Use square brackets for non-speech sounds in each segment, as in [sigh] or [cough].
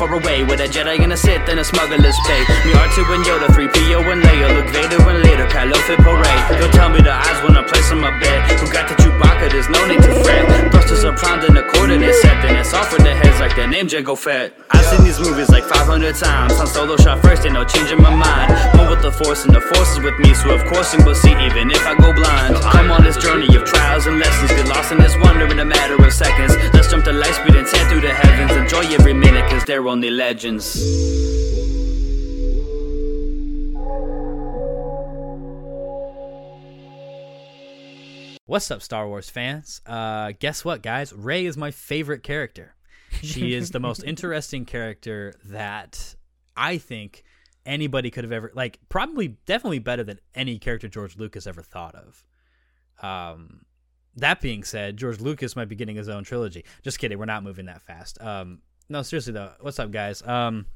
far away. With a Jedi and a Sith and a smuggler's pay. Me R2 and Yoda, 3PO and Leia, Luke Vader and later, Kylo Fit Parade. Don't tell me the odds when I place on my bed. Who got the Chewbacca? There's no need to fret. Thrusters are primed and the coordinate set, then it's off with the heads like their name Jango Fett. I've seen these movies like 500 times. Han Solo shot first, ain't no changing my mind. One with the Force and the Force is with me, so of course will see even if I go blind. Come on this journey of trials and lessons, get lost in this wonder in a matter of seconds. Let's jump to light speed and tear through the heavens. Enjoy every minute, cause they're only legends. What's up, Star Wars fans? Uh, guess what, guys? Rey is my favorite character. She is the most [laughs] interesting character that I think anybody could have ever like. Probably, definitely better than any character George Lucas ever thought of. Um, that being said, George Lucas might be getting his own trilogy. Just kidding. We're not moving that fast. Um, no, seriously though. What's up, guys? Um,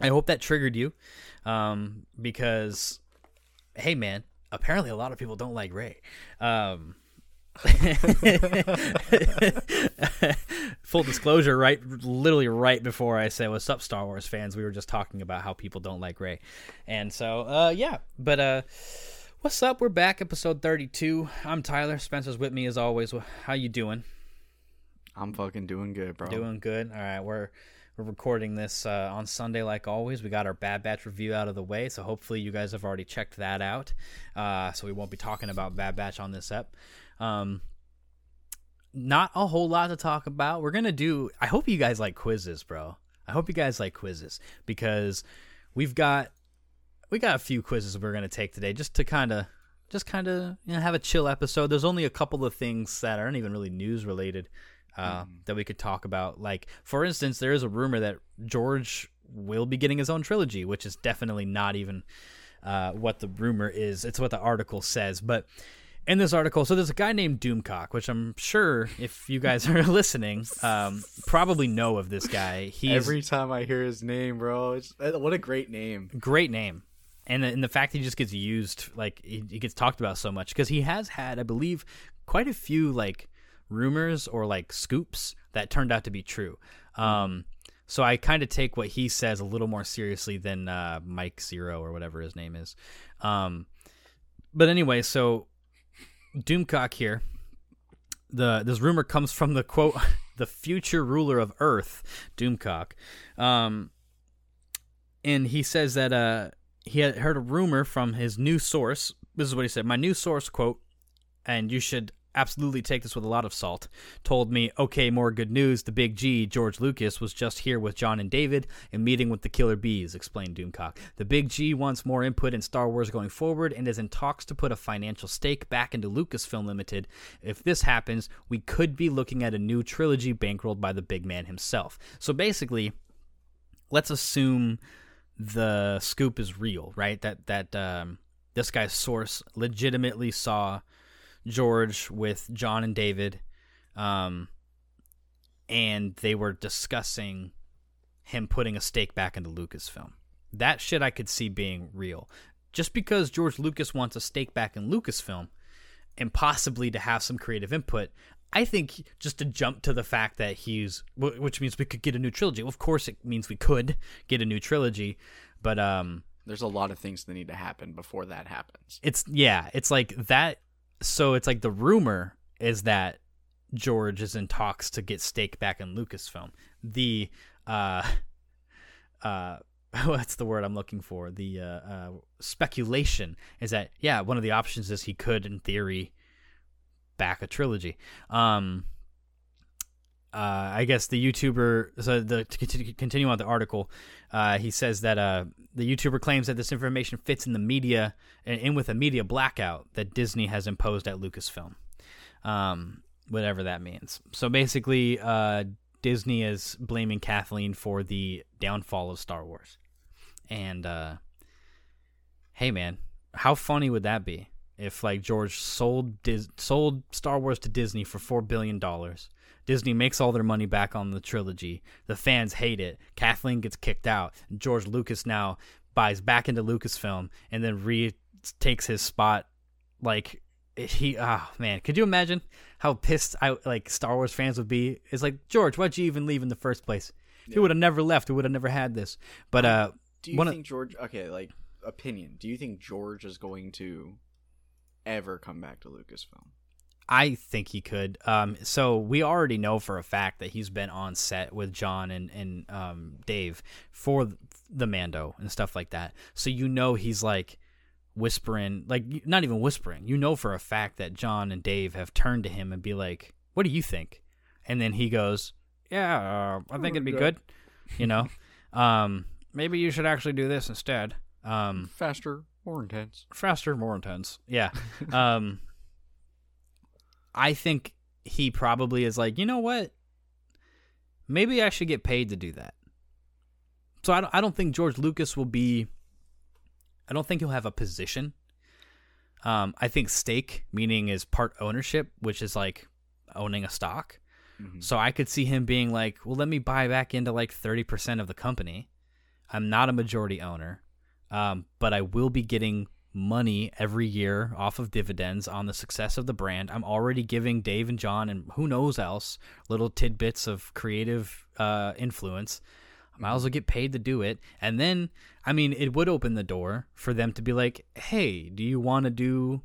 I hope that triggered you, um, because, hey, man. Apparently, a lot of people don't like Rey. Um, [laughs] Full disclosure, right? Literally right before I said "What's up, Star Wars fans," we were just talking about how people don't like Rey, and so uh, yeah. But uh, what's up? We're back, episode thirty-two. I'm Tyler. Spencer's with me as always. How you doing? I'm fucking doing good, bro. Doing good. All right, we're we're recording this uh, on Sunday, like always. We got our Bad Batch review out of the way, so hopefully you guys have already checked that out. Uh, so we won't be talking about Bad Batch on this ep. Um, not a whole lot to talk about. We're gonna do. I hope you guys like quizzes, bro. I hope you guys like quizzes because we've got we got a few quizzes we're gonna take today, just to kind of just kind of you know have a chill episode. There's only a couple of things that aren't even really news related uh, mm. that we could talk about. Like for instance, there is a rumor that George will be getting his own trilogy, which is definitely not even uh, what the rumor is. It's what the article says, but in this article, so there's a guy named Doomcock, which I'm sure if you guys are [laughs] listening, um, probably know of this guy. He's every time I hear his name, bro, uh, what a great name! Great name, and the, and the fact he just gets used, like he, he gets talked about so much because he has had, I believe, quite a few like rumors or like scoops that turned out to be true. Um, so I kind of take what he says a little more seriously than uh, Mike Zeroh or whatever his name is. Um, but anyway, so Doomcock here. The this rumor comes from the quote [laughs] the future ruler of Earth, Doomcock. Um, and he says that uh, he had heard a rumor from his new source. This is what he said. My new source quote, and you should absolutely take this with a lot of salt, told me, okay, more good news. The big G, George Lucas, was just here with John and David and meeting with the Killer Bees, explained Doomcock. The big G wants more input in Star Wars going forward and is in talks to put a financial stake back into Lucasfilm Limited. If this happens, we could be looking at a new trilogy bankrolled by the big man himself. So basically, let's assume the scoop is real, right? That that um, this guy's source legitimately saw George with John and David, um, and they were discussing him putting a stake back into Lucasfilm. That shit I could see being real. Just because George Lucas wants a stake back in Lucasfilm and possibly to have some creative input, I think just to jump to the fact that he's, which means we could get a new trilogy. Well, of course, it means we could get a new trilogy, but um, there's a lot of things that need to happen before that happens. It's yeah, it's like that so it's like the rumor is that George is in talks to get stake back in Lucasfilm. The uh [laughs] uh [laughs] what's the word I'm looking for? The uh, uh, speculation is that yeah, one of the options is he could, in theory, back a trilogy. Um, uh, I guess the YouTuber. So the to continue on the article, uh, he says that uh, the YouTuber claims that this information fits in the media and in with a media blackout that Disney has imposed at Lucasfilm, um, whatever that means. So basically, uh, Disney is blaming Kathleen for the downfall of Star Wars. And uh, hey, man, how funny would that be if like George sold Dis- sold Star Wars to Disney for four billion dollars? Disney makes all their money back on the trilogy. The fans hate it. Kathleen gets kicked out. George Lucas now buys back into Lucasfilm and then re takes his spot. Like he, oh man, could you imagine how pissed I like Star Wars fans would be? It's like George, why'd you even leave in the first place? He would have never left. We would have never had this. But uh, Do you one of- think George? Okay, like opinion. Do you think George is going to ever come back to Lucasfilm? I think he could. Um, so we already know for a fact that he's been on set with John and and um, Dave for the Mando and stuff like that. So you know he's like whispering, like not even whispering. You know for a fact that John and Dave have turned to him and be like, "What do you think?" And then he goes, "Yeah, uh, I think it'd be good." You know, [laughs] um, maybe you should actually do this instead. Um, Faster, more intense. faster, more intense. Yeah. I think he probably is like, you know what? Maybe I should get paid to do that. So I don't, I don't think George Lucas will be. I don't think he'll have a position. Um, I think stake, meaning is part ownership, which is like owning a stock. So I could see him being like, well, let me buy back into like 30% of the company. I'm not a majority owner, um, but I will be getting money every year off of dividends on the success of the brand. I'm already giving Dave and John and who knows else little tidbits of creative uh, influence. I might as well get paid to do it. And then, I mean, it would open the door for them to be like, hey, do you want to do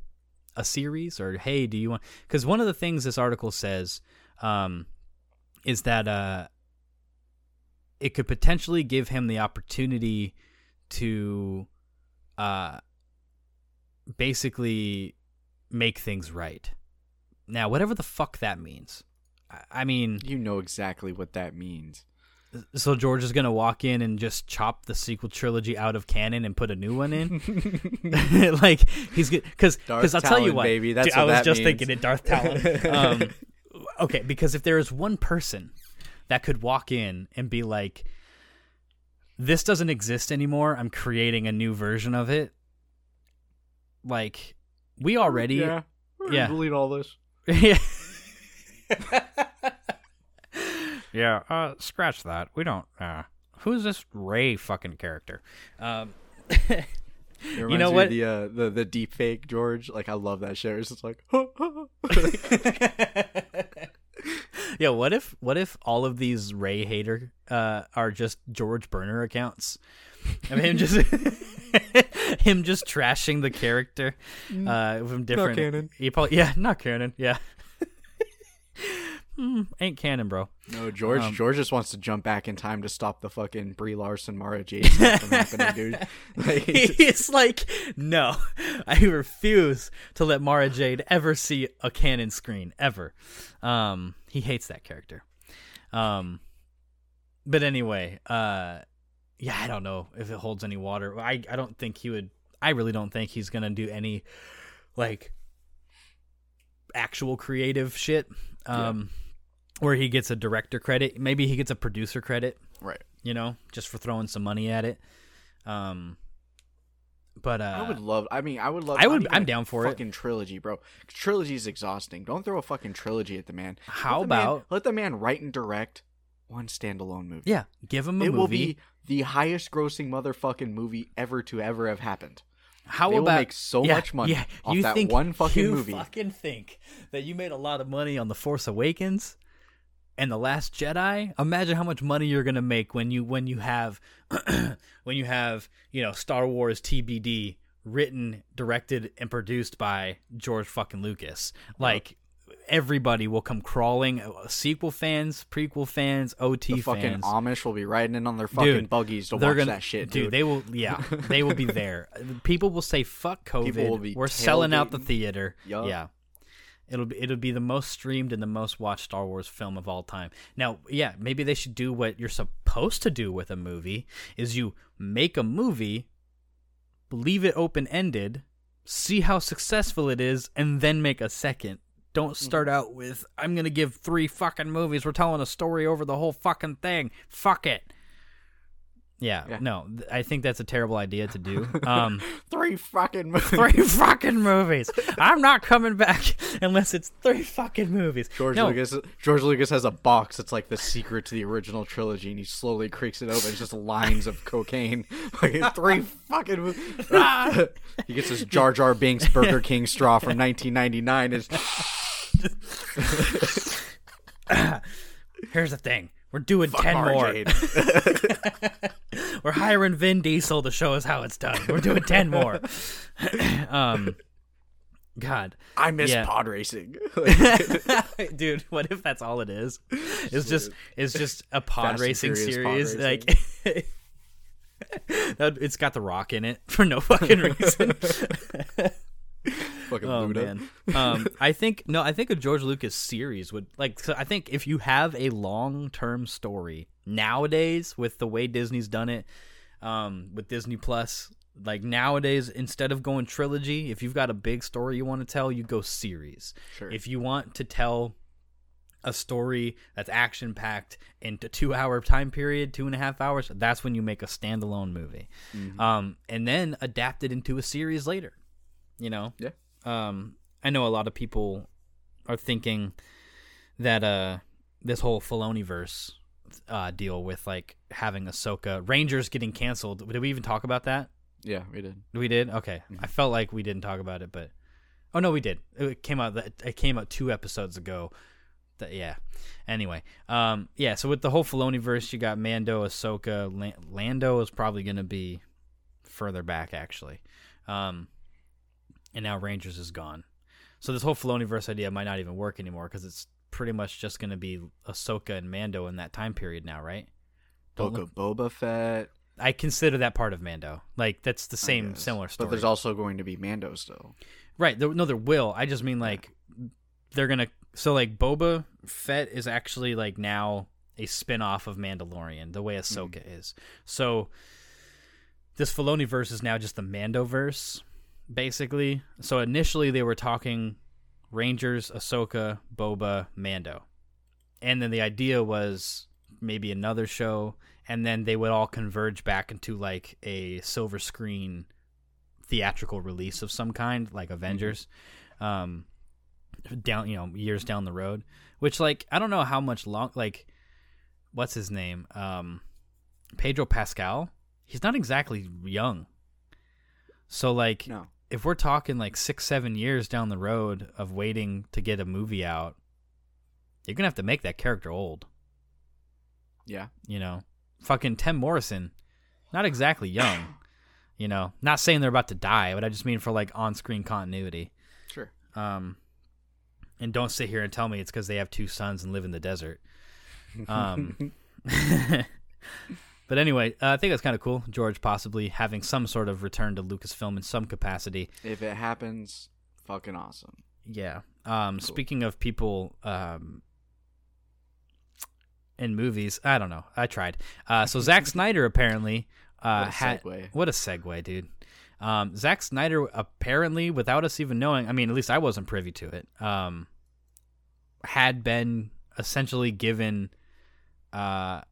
a series? Or hey, do you want. Because one of the things this article says um, is that uh, it could potentially give him the opportunity to uh, basically make things right. Now, whatever the fuck that means. I- mean, You know exactly what that means. so George is gonna walk in and just chop the sequel trilogy out of canon and put a new one in. [laughs] [laughs] like he's good because Darth because I'll tell you what, baby, that's Dude, I was just means. thinking it, Darth Talon. [laughs] Um, okay, because if there is one person that could walk in and be like, "This doesn't exist anymore. I'm creating a new version of it." Like we already yeah. Yeah. gonna delete all this. yeah. [laughs] [laughs] yeah, uh scratch that. We don't uh who's this Rey fucking character? Um [laughs] It You know me what? Of the uh, the the deep fake George. Like I love that shit. It's just like Yeah, what if what if all of these Rey hater uh are just George Burner accounts? I mean him just [laughs] him just trashing the character uh from different canon. He probably, yeah, not canon. Yeah. Hmm, ain't canon, bro. no George. Um, George just wants to jump back in time to stop the fucking Brie Larson Mara Jade from [laughs] happening, dude. [laughs] Like, He's like, no, I refuse to let Mara Jade ever see a canon screen ever. Um, he hates that character. Um, but anyway, uh, yeah, I don't know if it holds any water. I I don't think he would. I really don't think he's gonna do any like actual creative shit. Um, where he gets a director credit. Maybe he gets a producer credit right. you know, just for throwing some money at it. Um, but uh, I would love. I mean, I would love. I would- I'm down for it. Fucking trilogy, bro. Trilogy is exhausting. Don't throw a fucking trilogy at the man. How Let the man- about- let the man write and direct one standalone movie? yeah, give him a movie. it movie. will be the highest grossing motherfucking movie ever to ever have happened. How they will about make so yeah, much money yeah, off you that think, one fucking you movie. Fucking think that you made a lot of money on the Force Awakens and the Last Jedi. Imagine how much money you're gonna make when you when you have [clears throat] when you have you know Star Wars TBD written, directed, and produced by George fucking Lucas. Like everybody will come crawling. uh, Sequel fans, prequel fans, OT the fucking fans. Amish will be riding in on their fucking Dude, buggies to they're watch gonna, that shit, dude. dude. They will, yeah, [laughs] they will be there. People will say, "Fuck COVID, will be we're selling out the tailgating. theater." Yup. Yeah, it'll be it'll be the most streamed and the most watched Star Wars film of all time. Now, yeah, maybe they should do what you're supposed to do with a movie: is you make a movie, leave it open ended, see how successful it is, and then make a second. Don't mm-hmm. start out with I'm gonna give three fucking movies. We're telling a story over the whole fucking thing. Fuck it. Yeah, Yeah. no, th- I think that's a terrible idea to do. Um, [laughs] Three fucking movies. [laughs] three fucking movies. I'm not coming back [laughs] unless it's three fucking movies. George no, Lucas. George Lucas has a box that's like the secret to the original trilogy, and he slowly creaks it open. It's just lines of cocaine. Like three fucking. movies. Ah! he gets his Jar Jar Binks Burger King straw from 1999. Is Here's the thing. We're doing Fuck ten more. [laughs] [laughs] We're hiring Vin Diesel to show us how it's done. We're doing ten more. [clears throat] um, God, I miss Yeah. pod racing. [laughs] dude, what if that's all it is? It's just it's just a pod Fast racing series. pod Like it's got the Rock in it for no fucking reason. [laughs] Fucking Oh Buddha. man. Um, I think no, I think a George Lucas series would like. So I think if you have a long term story nowadays with the way Disney's done it, um, with Disney Plus, like nowadays instead of going trilogy, if you've got a big story you want to tell, you go series. Sure. If you want to tell a story that's action packed into two hour time period, two and a half hours, that's when you make a standalone movie, um, and then adapt it into a series later. You know, Yeah. um, I know a lot of people are thinking that uh, this whole Filoni verse uh, deal with like having Ahsoka Rangers getting canceled. Did we even talk about that? Yeah, we did. We did. Okay, I felt like we didn't talk about it, but oh no, we did. It came out. It came out two episodes ago. That yeah. Anyway, um, yeah. So with the whole Filoni verse, you got Mando, Ahsoka, Lan- Lando is probably going to be further back actually, um, and now Rangers is gone. So this whole Filoni verse idea might not even work anymore because it's pretty much just going to be Ahsoka and Mando in that time period now, right? Book look- of Boba Fett. I consider that part of Mando. Like that's the same similar story. But there's also going to be Mando still. Right. There, no, there will. I just mean like they're gonna. So like Boba Fett is actually like now a spin-off of Mandalorian, the way Ahsoka hmm. is. So this Filoni verse is now just the Mando verse, basically. So initially they were talking Rangers, Ahsoka, Boba, Mando, and then the idea was maybe another show, and then they would all converge back into like a silver screen theatrical release of some kind, like Avengers, um, down you know years down the road. Which like I don't know how much long like what's his name, um, Pedro Pascal. He's not exactly young, so like No. If we're talking like six seven years down the road of waiting to get a movie out, you're gonna have to make that character old. Yeah. You know, fucking Tim Morrison, not exactly young. [coughs] You know, not saying they're about to die, but I just mean for like on-screen continuity. Sure. Um, and don't sit here and tell me it's because they have two sons and live in the desert. [laughs] Um, [laughs] but anyway, uh, I think that's kind of cool. George possibly having some sort of return to Lucasfilm in some capacity. If it happens, fucking awesome. Yeah. Um, Speaking of people um, in movies, I don't know. I tried. Uh, so [laughs] Zack Snyder apparently uh, What a had what a segue, dude. Um, Zack Snyder apparently, without us even knowing, I mean, at least I wasn't privy to it. Um, had been essentially given uh,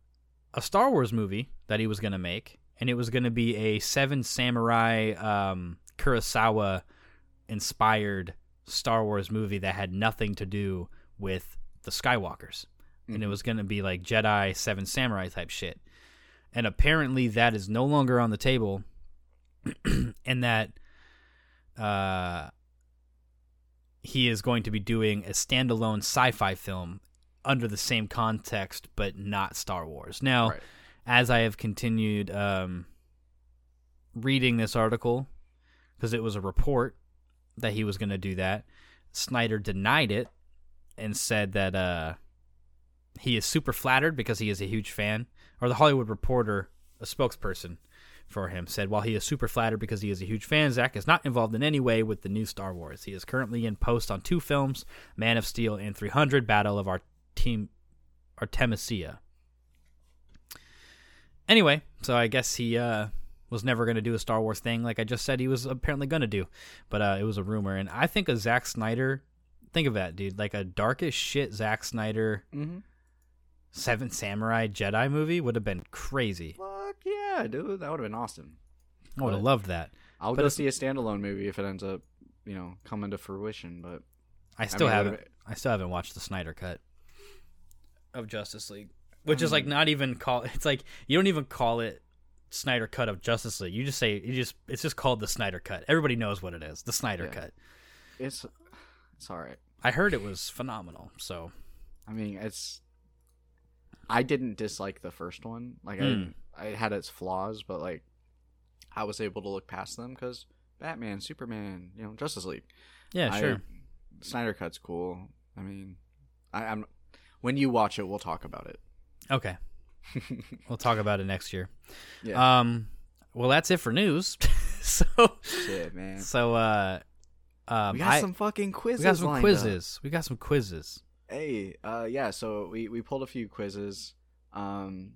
a Star Wars movie that he was going to make, and it was going to be a Seven Samurai um, Kurosawa inspired Star Wars movie that had nothing to do with the Skywalkers. And it was going to be like Jedi, Seven Samurai type shit. And apparently that is no longer on the table. [clears throat] and that uh, he is going to be doing a standalone sci fi film under the same context, but not Star Wars. Now, Right. as I have continued um, reading this article, because it was a report that he was going to do that, Snyder denied it and said that uh, he is super flattered because he is a huge fan. Or the Hollywood Reporter, a spokesperson for him, said while he is super flattered because he is a huge fan, Zack is not involved in any way with the new Star Wars. He is currently in post on two films, Man of Steel and 300, Battle of our team Artemisia. Anyway, so I guess he uh, was never going to do a Star Wars thing, like I just said he was apparently going to do, but uh, it was a rumor. And I think a Zack Snyder, think of that, dude, like a darkest shit Zack Snyder Mm-hmm. Seven Samurai Jedi movie would have been crazy. Fuck yeah, dude. That would have been awesome. I would have loved that. I'll But go see a standalone movie if it ends up, you know, coming to fruition. But I still mean, haven't. I still haven't watched the Snyder cut of Justice League, which is like not even call. [laughs] It's like you don't even call it Snyder cut of Justice League. You just say you just. It's just called the Snyder cut. Everybody knows what it is. The Snyder Yeah. cut. it's it's all right. I heard it was phenomenal. So I mean, it's I didn't dislike the first one. Like Mm. I, I had its flaws, but like I was able to look past them because Batman, Superman, you know, Justice League. Yeah, I- sure. Snyder Cut's cool. I mean, I, I'm when you watch it, we'll talk about it. Okay. [laughs] we'll talk about it next year. Yeah, Um, well, that's it for news. [laughs] so, shit, man. so, uh, um, We got I- some fucking quizzes. we got some lined up. quizzes. We got some quizzes. Hey, uh, yeah. So we we pulled a few quizzes. Um,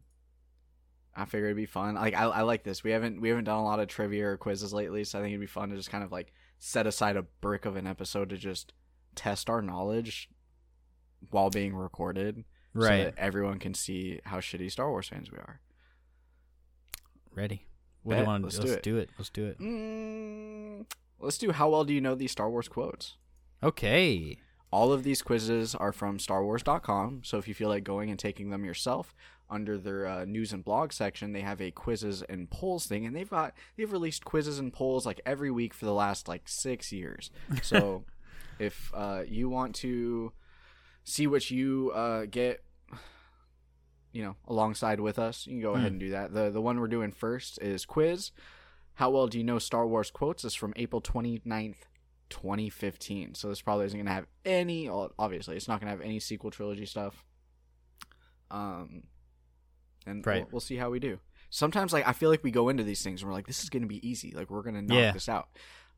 I figured it'd be fun. Like I, I like this. We haven't we haven't done a lot of trivia or quizzes lately, so I think it'd be fun to just kind of like set aside a brick of an episode to just test our knowledge while being recorded, so Right. that everyone can see how shitty Star Wars fans we are. Ready? What do you want to Let's do? Let's it. do it. Let's do it. Mm, let's do. How well do you know these Star Wars quotes? Okay. All of these quizzes are from StarWars.com, so if you feel like going and taking them yourself, under their uh, news and blog section, they have a quizzes and polls thing, and they've got they've released quizzes and polls like every week for the last like six years. So [laughs] if uh, you want to see what you uh, get, you know, alongside with us, you can go ahead and do that. the The one we're doing first is quiz. How well do you know Star Wars quotes? Is from April 29th, 2015. So this probably isn't going to have any. Obviously, it's not going to have any sequel trilogy stuff. Um, and Right. we'll, we'll see how we do. Sometimes, like I feel like we go into these things and we're like, this is going to be easy. Like we're going to knock Yeah. this out,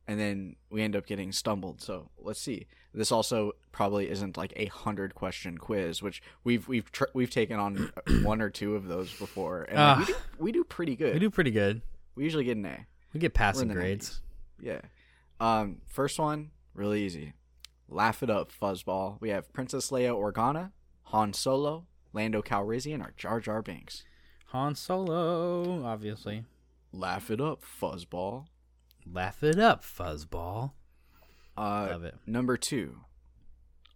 and then we end up getting stumbled. So let's see. This also probably isn't like a hundred question quiz, which we've we've tr- we've taken on [coughs] one or two of those before, and like, we, do, we do pretty good. We do pretty good. We usually get an A. We get passing grades. 90s. Yeah. Um, first one, really easy. Laugh it up, fuzzball. We have Princess Leia Organa, Han Solo, Lando Calrissian, or Jar Jar Binks. Han Solo, obviously. Laugh it up, fuzzball. Laugh it up, fuzzball. Uh, Love it. Number two,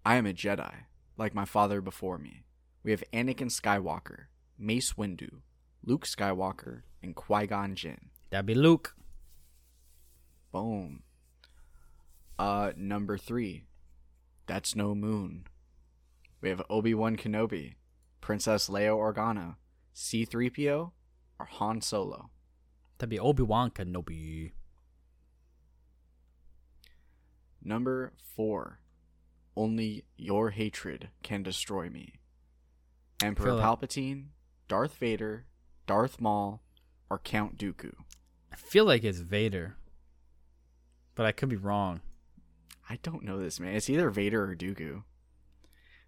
I am a Jedi, like my father before me. We have Anakin Skywalker, Mace Windu, Luke Skywalker, and Qui Gon Jinn. That'd be Luke. Boom. Uh, number three, that's no moon. We have Obi Wan Kenobi, Princess Leia Organa, C three PO, or Han Solo. That'd be Obi Wan Kenobi. Number four, only your hatred can destroy me. Emperor. Palpatine, Darth Vader, Darth Maul, or Count Dooku. I feel like it's Vader, but I could be wrong. I don't know this man. It's either Vader or Dooku.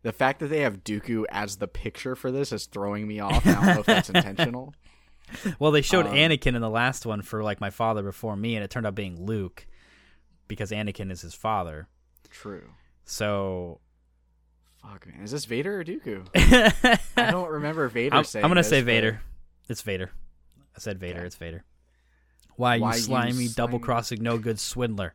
The fact that they have Dooku as the picture for this is throwing me off. I don't know if that's [laughs] intentional. Well, they showed Um, Anakin in the last one for like my father before me, and it turned out being Luke because Anakin is his father. True. So Fuck man, is this Vader or Dooku? [laughs] I'm, don't remember Vader saying that. I'm gonna this, say but- Vader. It's Vader. I said Vader. It's Vader. Why, Why you slimy, slimy- double crossing, no good swindler?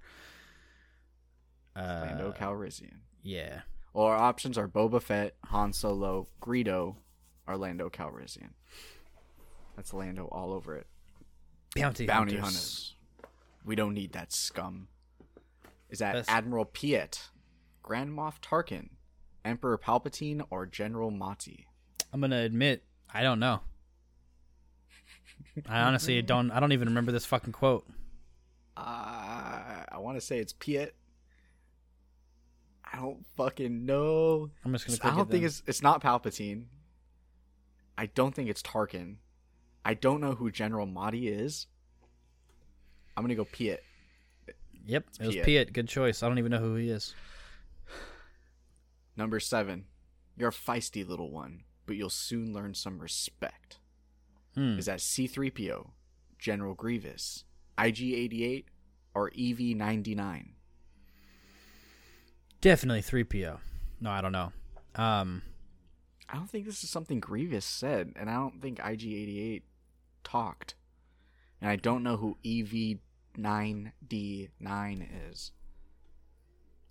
Uh, Lando Calrissian. yeah. Well, our options are Boba Fett, Han Solo, Greedo, or Lando Calrissian. That's Lando all over it. Bounty, Bounty hunters. hunters. We don't need that scum. Is that Admiral Piet, Grand Moff Tarkin, Emperor Palpatine, or General Mati? I'm gonna admit I don't know. I honestly [laughs] don't. I don't even remember this fucking quote. Uh, I want to say it's Piet. I don't fucking know. I'm just gonna. I don't it think then. it's it's not Palpatine. I don't think it's Tarkin. I don't know who General Mati is. I'm gonna go Piet. Yep, it was Piet. Piet. Good choice. I don't even know who he is. [sighs] Number seven. You're a feisty little one, but you'll soon learn some respect. Hmm. Is that C3PO, General Grievous, IG88, or E EV99? Definitely three PO. No, I don't know. Um, I don't think this is something Grievous said, and I don't think IG88 talked. And I don't know who E EV9D9 is.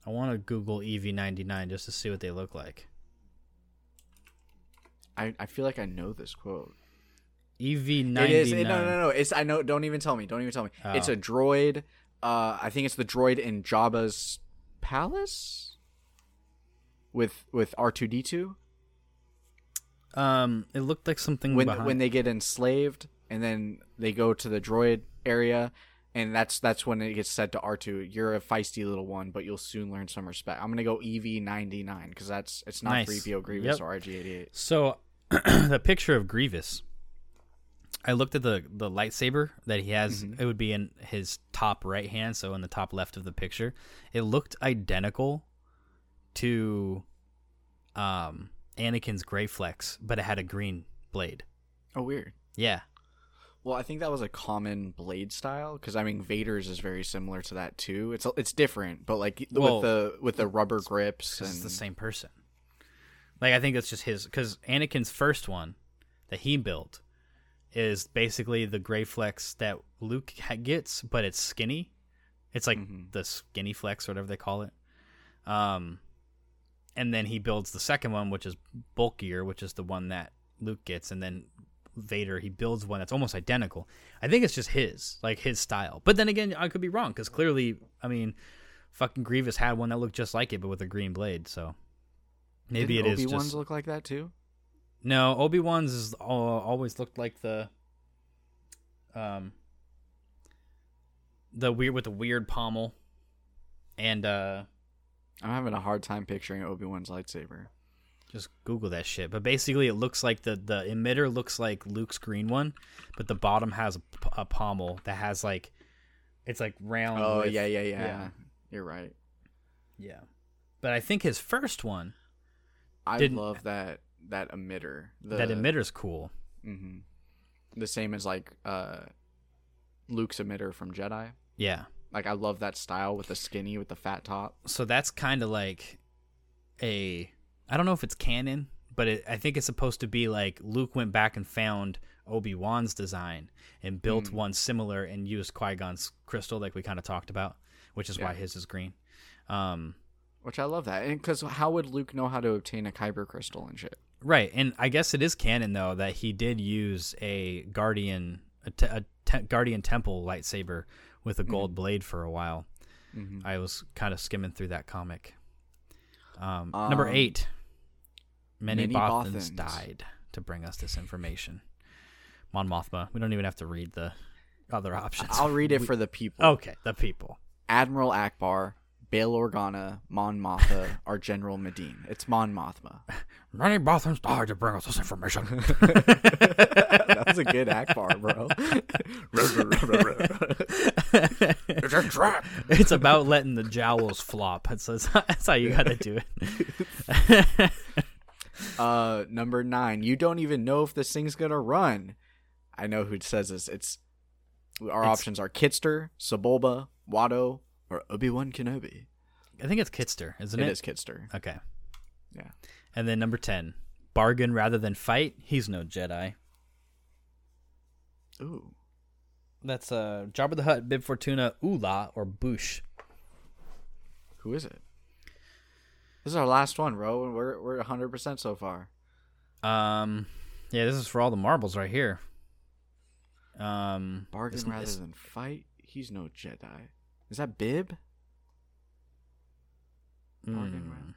I want to Google EV99 just to see what they look like. I, I feel like I know this quote. EV99. It is. it- no, no, no. It's. I know. Don't even tell me. Don't even tell me. Oh. It's a droid. Uh, I think it's the droid in Jabba's palace. With with R two D two. Um, it looked like something when behind. when they get enslaved and then they go to the droid area and that's that's when it gets said to R2 you're a feisty little one but you'll soon learn some respect. I'm going to go EV99 cuz that's it's not Nice. 3PO Grievous Yep. or RG88. So [clears throat] the picture of Grievous, I looked at the the lightsaber that he has. Mm-hmm. It would be in his top right hand, so in the top left of the picture. It looked identical to um Anakin's Graflex, but it had a green blade. Oh weird. Yeah, Well, I think that was a common blade style because I mean Vader's is very similar to that too. It's it's different, but like Well, with the with the rubber grips, and it's the same person. Like I think it's just his because Anakin's first one that he built is basically the Graflex that Luke gets, but it's skinny. It's like Mhm. the skinny flex, or whatever they call it. Um, and then he builds the second one, which is bulkier, which is the one that Luke gets, and then Vader he builds one that's almost identical. I think it's just his, like his style. But then again, I could be wrong because clearly, I mean, fucking Grievous had one that looked just like it, but with a green blade. So maybe Didn't it is Obi-Wan's just look like that too. no. Obi Wan's is al- always looked like the um the weird with the weird pommel and uh I'm having a hard time picturing Obi-Wan's lightsaber. Just google that shit but basically it looks like the the emitter looks like luke's green one but the bottom has a, p- a pommel that has like it's like round Oh with- yeah, yeah, yeah, yeah. You're right. yeah but i think his first one I love that that emitter. The, that emitter's cool hmm The same as like uh, Luke's emitter from Jedi. yeah Like I love that style with the skinny with the fat top. so that's kind of like a I don't know if it's canon, but it, I think it's supposed to be like Luke went back and found Obi Wan's design and built Hmm. one similar and used Qui Gon's crystal, like we kind of talked about, which is why his is green. Um, Which I love that. And because how would Luke know how to obtain a kyber crystal and shit? right, and I guess it is canon though that he did use a guardian a, te- a te- guardian temple lightsaber with a Mm-hmm. gold blade for a while. I was kind of skimming through that comic. Um, number Um, eight. Many, many Bothans Bothans. died to bring us this information. Mon Mothma. We don't even have to read the other options. I'll read it We- for the people. Okay, the people. Admiral Ackbar, Bail Organa, Mon Mothma, [laughs] our General Madine. It's Mon Mothma. [laughs] Many Bothans died to bring us this information. [laughs] that was a good Ackbar, bro. it's a trap. It's about letting the jowls flop. That's, that's, that's how you got to do it. Uh, number nine. You don't even know if this thing's gonna run. I know who says this. It's our It's- options are Kitster, Sebulba, Watto, or Obi Wan Kenobi. I think it's Kitster, isn't It it? is Kitster. Okay. Yeah. And then number 10. Bargain rather than fight. He's no Jedi. Ooh. That's uh, Jabba the Hutt, Bib Fortuna, Oola, or Boushh. Who is it? This is our last one, bro. We're we're 100 percent so far. Um, yeah, this is for all the marbles right here. Um, Bargain this- rather this- than fight. He's no Jedi. Is that Bib? bargain mm.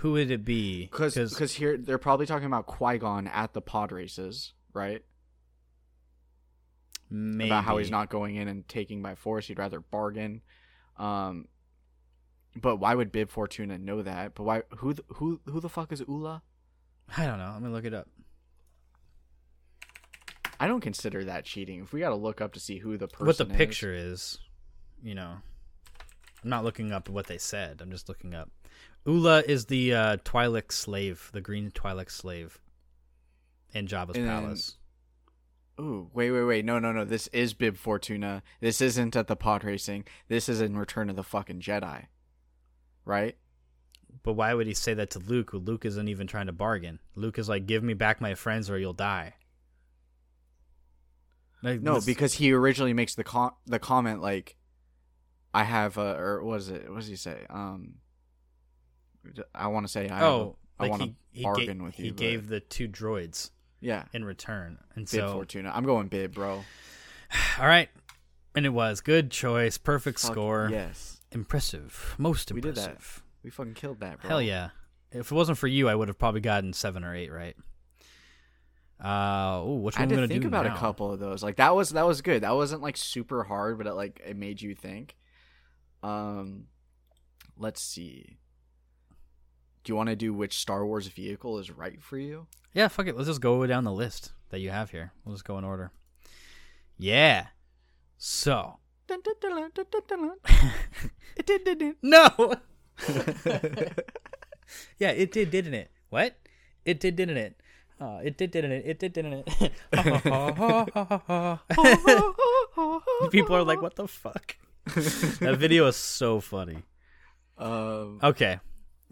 Who would it be? Because because here they're probably talking about Qui Gon at the pod races, right? maybe About how he's not going in and taking by force. He'd rather bargain. Um, but why would Bib Fortuna know that? But why? Who the, who who the fuck is Oola? I don't know. Let me look it up. I don't consider that cheating. If we got to look up to see who the person what the is- picture is, you know. I'm not looking up what they said. I'm just looking up. Oola is the uh, Twi'lek slave, the green Twi'lek slave in Jabba's And- palace. Ooh, wait, wait, wait. No, no, no. This is Bib Fortuna. This isn't at the pod racing. This is in Return of the fucking Jedi. Right? But why would he say that to Luke? Luke isn't even trying to bargain. Luke is like, "Give me back my friends, or you'll die." Like, No, this- because he originally makes the com- the comment like, "I have a," or what is it? What does he say? Um, I want to say, I have a- oh, I like want he to bargain ga- with he you. but- gave the two droids yeah, in return, and Bib so Fortuna. I'm going Bib, bro. [sighs] all right, and it was good choice, perfect Fuck score, Yes, impressive, most We did that. impressive. we fucking killed that, bro. Hell yeah! If it wasn't for you, I would have probably gotten seven or eight right. Uh, oh, which I one had to gonna think about now? a couple of those. Like that was that was good. That wasn't like super hard, but it like it made you think. Um, let's see. Do you want to do which Star Wars vehicle is right for you? Yeah, fuck it. Let's just go down the list that you have here. We'll just go in order. Yeah. So no. yeah, it did, didn't it? What? It did, didn't it? Uh, it did, didn't it? It did, didn't it? People are like, "What the fuck?" that video is so funny. Um, Okay,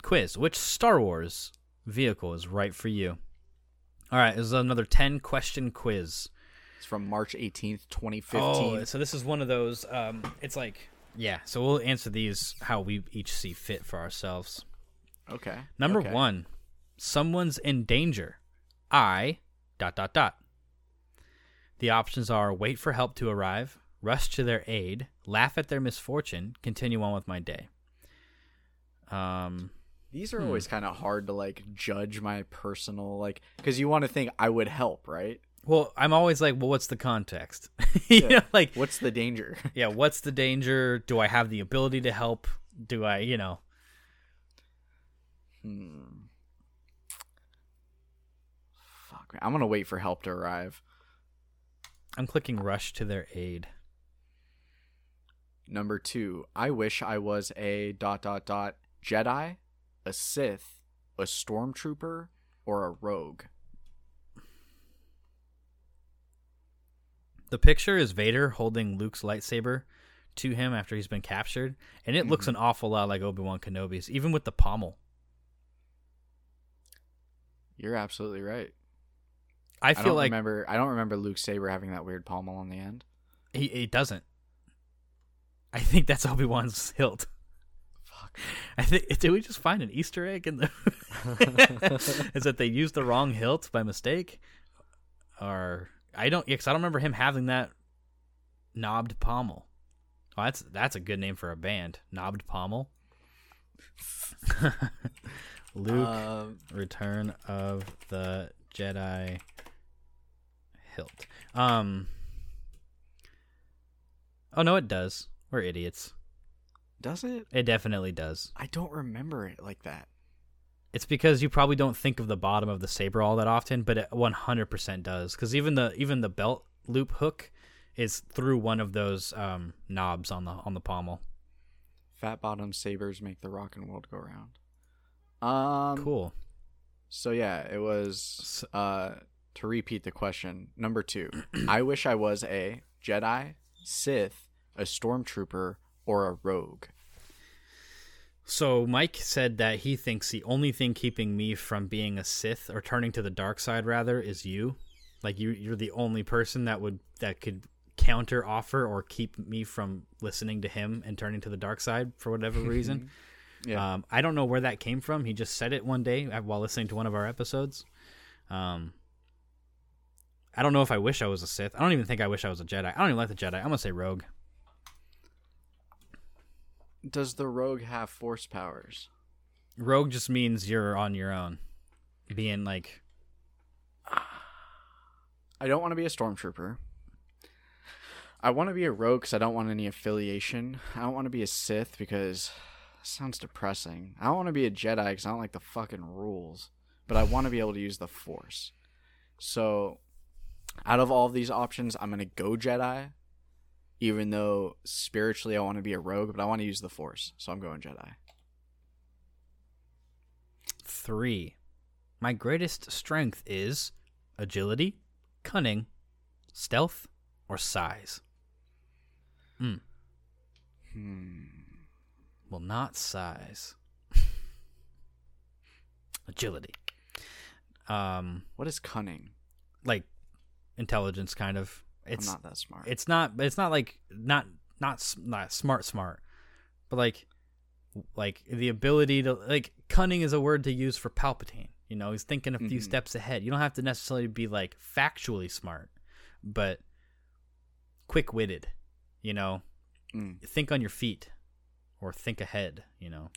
quiz: Which Star Wars vehicle is right for you? All right, this is another ten question quiz. It's from March eighteenth, twenty fifteen. Oh, so this is one of those. Um, it's like, yeah. So we'll answer these how we each see fit for ourselves. okay. Number okay. one, someone's in danger. I dot dot dot. The options are wait for help to arrive, rush to their aid, laugh at their misfortune, continue on with my day. Um, These are Hmm. always kind of hard to like judge my personal like because you want to think I would help, right? Well, I'm always like, well, what's the context? [laughs] you Yeah. know, like, What's the danger? [laughs] yeah, what's the danger? Do I have the ability to help? Do I, you know? hmm. Fuck. I'm gonna wait for help to arrive. I'm clicking rush to their aid. Number two, I wish I was a dot dot dot Jedi, a Sith, a stormtrooper, or a rogue. The picture is Vader holding Luke's lightsaber to him after he's been captured, and it looks mm-hmm. an awful lot like Obi Wan Kenobi's, even with the pommel. You're absolutely right. I I, feel don't like remember. I don't remember Luke Saber having that weird pommel on the end. he, he doesn't. I think that's Obi Wan's [laughs] hilt. Fuck. I think [laughs] did we just find an Easter egg in the? [laughs] is that they used the wrong hilt by mistake, or I don't? Because I don't remember him having that knobbed pommel. Oh, that's that's a good name for a band. Knobbed pommel. [laughs] Luke, Um, Return of the Jedi hilt. Um. Oh no, it does. We're idiots. does it? It definitely does. I don't remember it like that. It's because you probably don't think of the bottom of the saber all that often, but it 100% does. Because even the even the belt loop hook is through one of those um, knobs on the on the pommel. Fat bottom sabers make the rock and world go round. Um, Cool. So yeah, it was uh to repeat the question. Number 2. [clears throat] I wish I was a Jedi, Sith, a stormtrooper, or a rogue. So Mike said that he thinks the only thing keeping me from being a Sith or turning to the dark side rather is you. Like you you're the only person that would that could counter offer or keep me from listening to him and turning to the dark side for whatever [laughs] reason. Yeah. Um, I don't know where that came from. He just said it one day while listening to one of our episodes. Um, I don't know if I wish I was a Sith. I don't even think I wish I was a Jedi. I don't even like the Jedi. I'm gonna say Rogue. Does the rogue have force powers? Rogue just means you're on your own, being like [sighs] I don't want to be a stormtrooper. I want to be a rogue because I don't want any affiliation. I don't want to be a Sith because it [sighs] sounds depressing. I don't want to be a Jedi because I don't like the fucking rules. But I want to be able to use the Force. So, out of all of these options, I'm gonna go Jedi. Even though spiritually I want to be a rogue, but I want to use the Force, so I'm going Jedi. three. My greatest strength is agility, cunning, stealth, or size. Hmm. Hmm. Well, not size. [laughs] agility. Um, What is cunning? like intelligence, kind of. It's I'm not that smart. it's not it's not like not not not smart smart but like like the ability to like cunning is a word to use for palpatine you know he's thinking a few Mhm. steps ahead you don't have to necessarily be like factually smart but quick-witted you know Mm, think on your feet or think ahead you know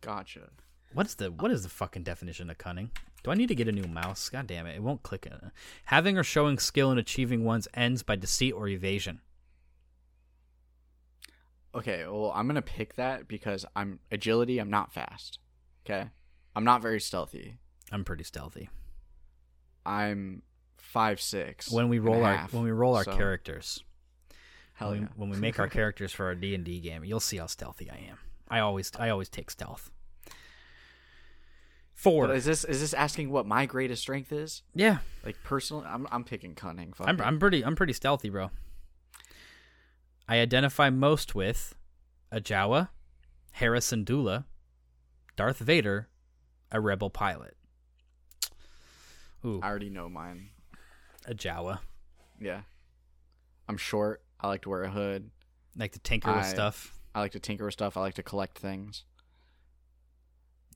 gotcha. What is the what is the fucking definition of cunning? Do I need to get a new mouse? God damn it, it won't click. In. Having or showing skill in achieving one's ends by deceit or evasion. Okay, well, I'm gonna pick that because I'm agility. I'm not fast. Okay, I'm not very stealthy. I'm pretty stealthy. I'm five six. When we roll our half, when we roll our so, characters, hell when, yeah. when we make our characters for our D and D game, you'll see how stealthy I am. I always I always take stealth. Four. But is this is this asking what my greatest strength is? yeah, Like personally, I'm I'm picking cunning. Fuck I'm it. I'm pretty I'm pretty stealthy, bro. I identify most with a Jawa, Hera Syndulla, Darth Vader, a rebel pilot. Ooh, I already know mine. a Jawa. Yeah. I'm short. I like to wear a hood. Like to tinker with stuff. I like to tinker with stuff. I like to collect things.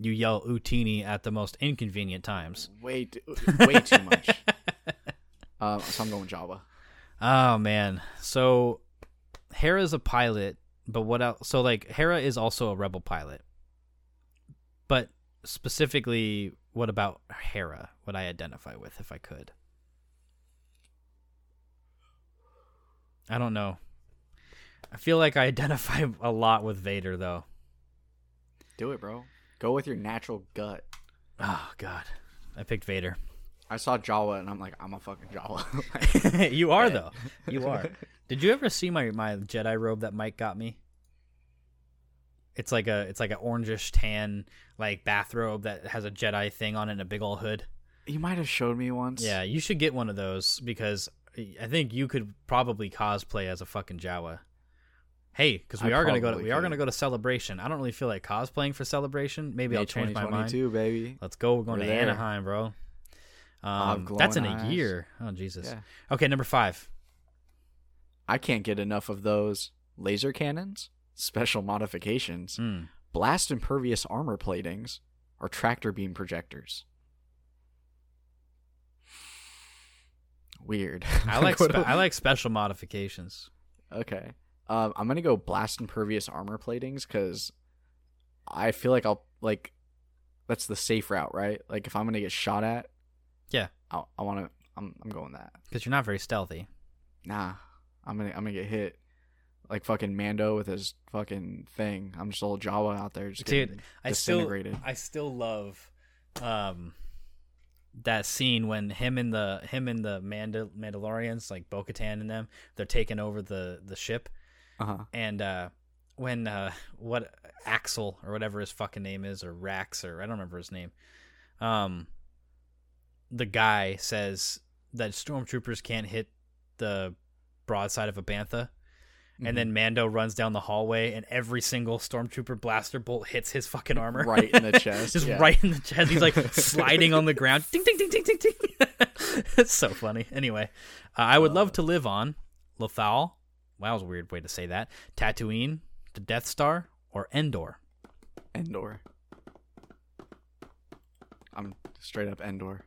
You yell Utini at the most inconvenient times. Way too, way too much. [laughs] Uh, so I'm going Jawa. Oh man. So Hera's a pilot, but what else? So like Hera is also a rebel pilot. But specifically, what about Hera? Would I identify with if I could? I don't know. I feel like I [laughs] identify a lot with Vader though. Do it, bro. Go with your natural gut. Oh god. I picked Vader. I saw Jawa and I'm like, I'm a fucking Jawa. [laughs] [laughs] you are though. [laughs] You are. Did you ever see my my Jedi robe that Mike got me? It's like a it's like an orangish tan like bathrobe that has a Jedi thing on it and a big old hood. you might have showed me once. Yeah, you should get one of those because I think you could probably cosplay as a fucking Jawa. Hey, because we I are gonna go to we are gonna go to celebration. I don't really feel like cosplaying for celebration. Maybe May I'll change my mind. 2022, baby. Let's go. We're going We're to there. Anaheim, bro. Um, that's in a eyes. year. Oh Jesus. Yeah. Okay, number five. I can't get enough of those laser cannons, special modifications, Mm. blast impervious armor platings, or tractor beam projectors. Weird. [laughs] I like spe- I like special modifications. Okay. Um, I'm gonna go blast impervious armor platings because I feel like I'll like that's the safe route, right? Like if I'm gonna get shot at, Yeah. I, I want to. I'm I'm going that. Because you're not very stealthy. Nah, I'm gonna I'm gonna get hit like fucking Mando with his fucking thing. I'm just a little Jawa out there just Dude, getting I still disintegrated. I still love um that scene when him and the him and the Mandal- Mandalorians like Bo-Katan and them they're taking over the the ship Uh huh. and uh when uh what Axel or whatever his fucking name is or Rax or I don't remember his name um the guy says that stormtroopers can't hit the broadside of a bantha Mm-hmm. and then Mando runs down the hallway, and every single stormtrooper blaster bolt hits his fucking armor Right in the [laughs] chest, just yeah. right in the chest. He's like sliding on the ground, ding ding ding ding ding ding. [laughs] it's so funny. Anyway, uh, I would love to live on Lothal. Wow, that was a weird way to say that. Tatooine, the Death Star, or Endor. Endor. I'm straight up Endor.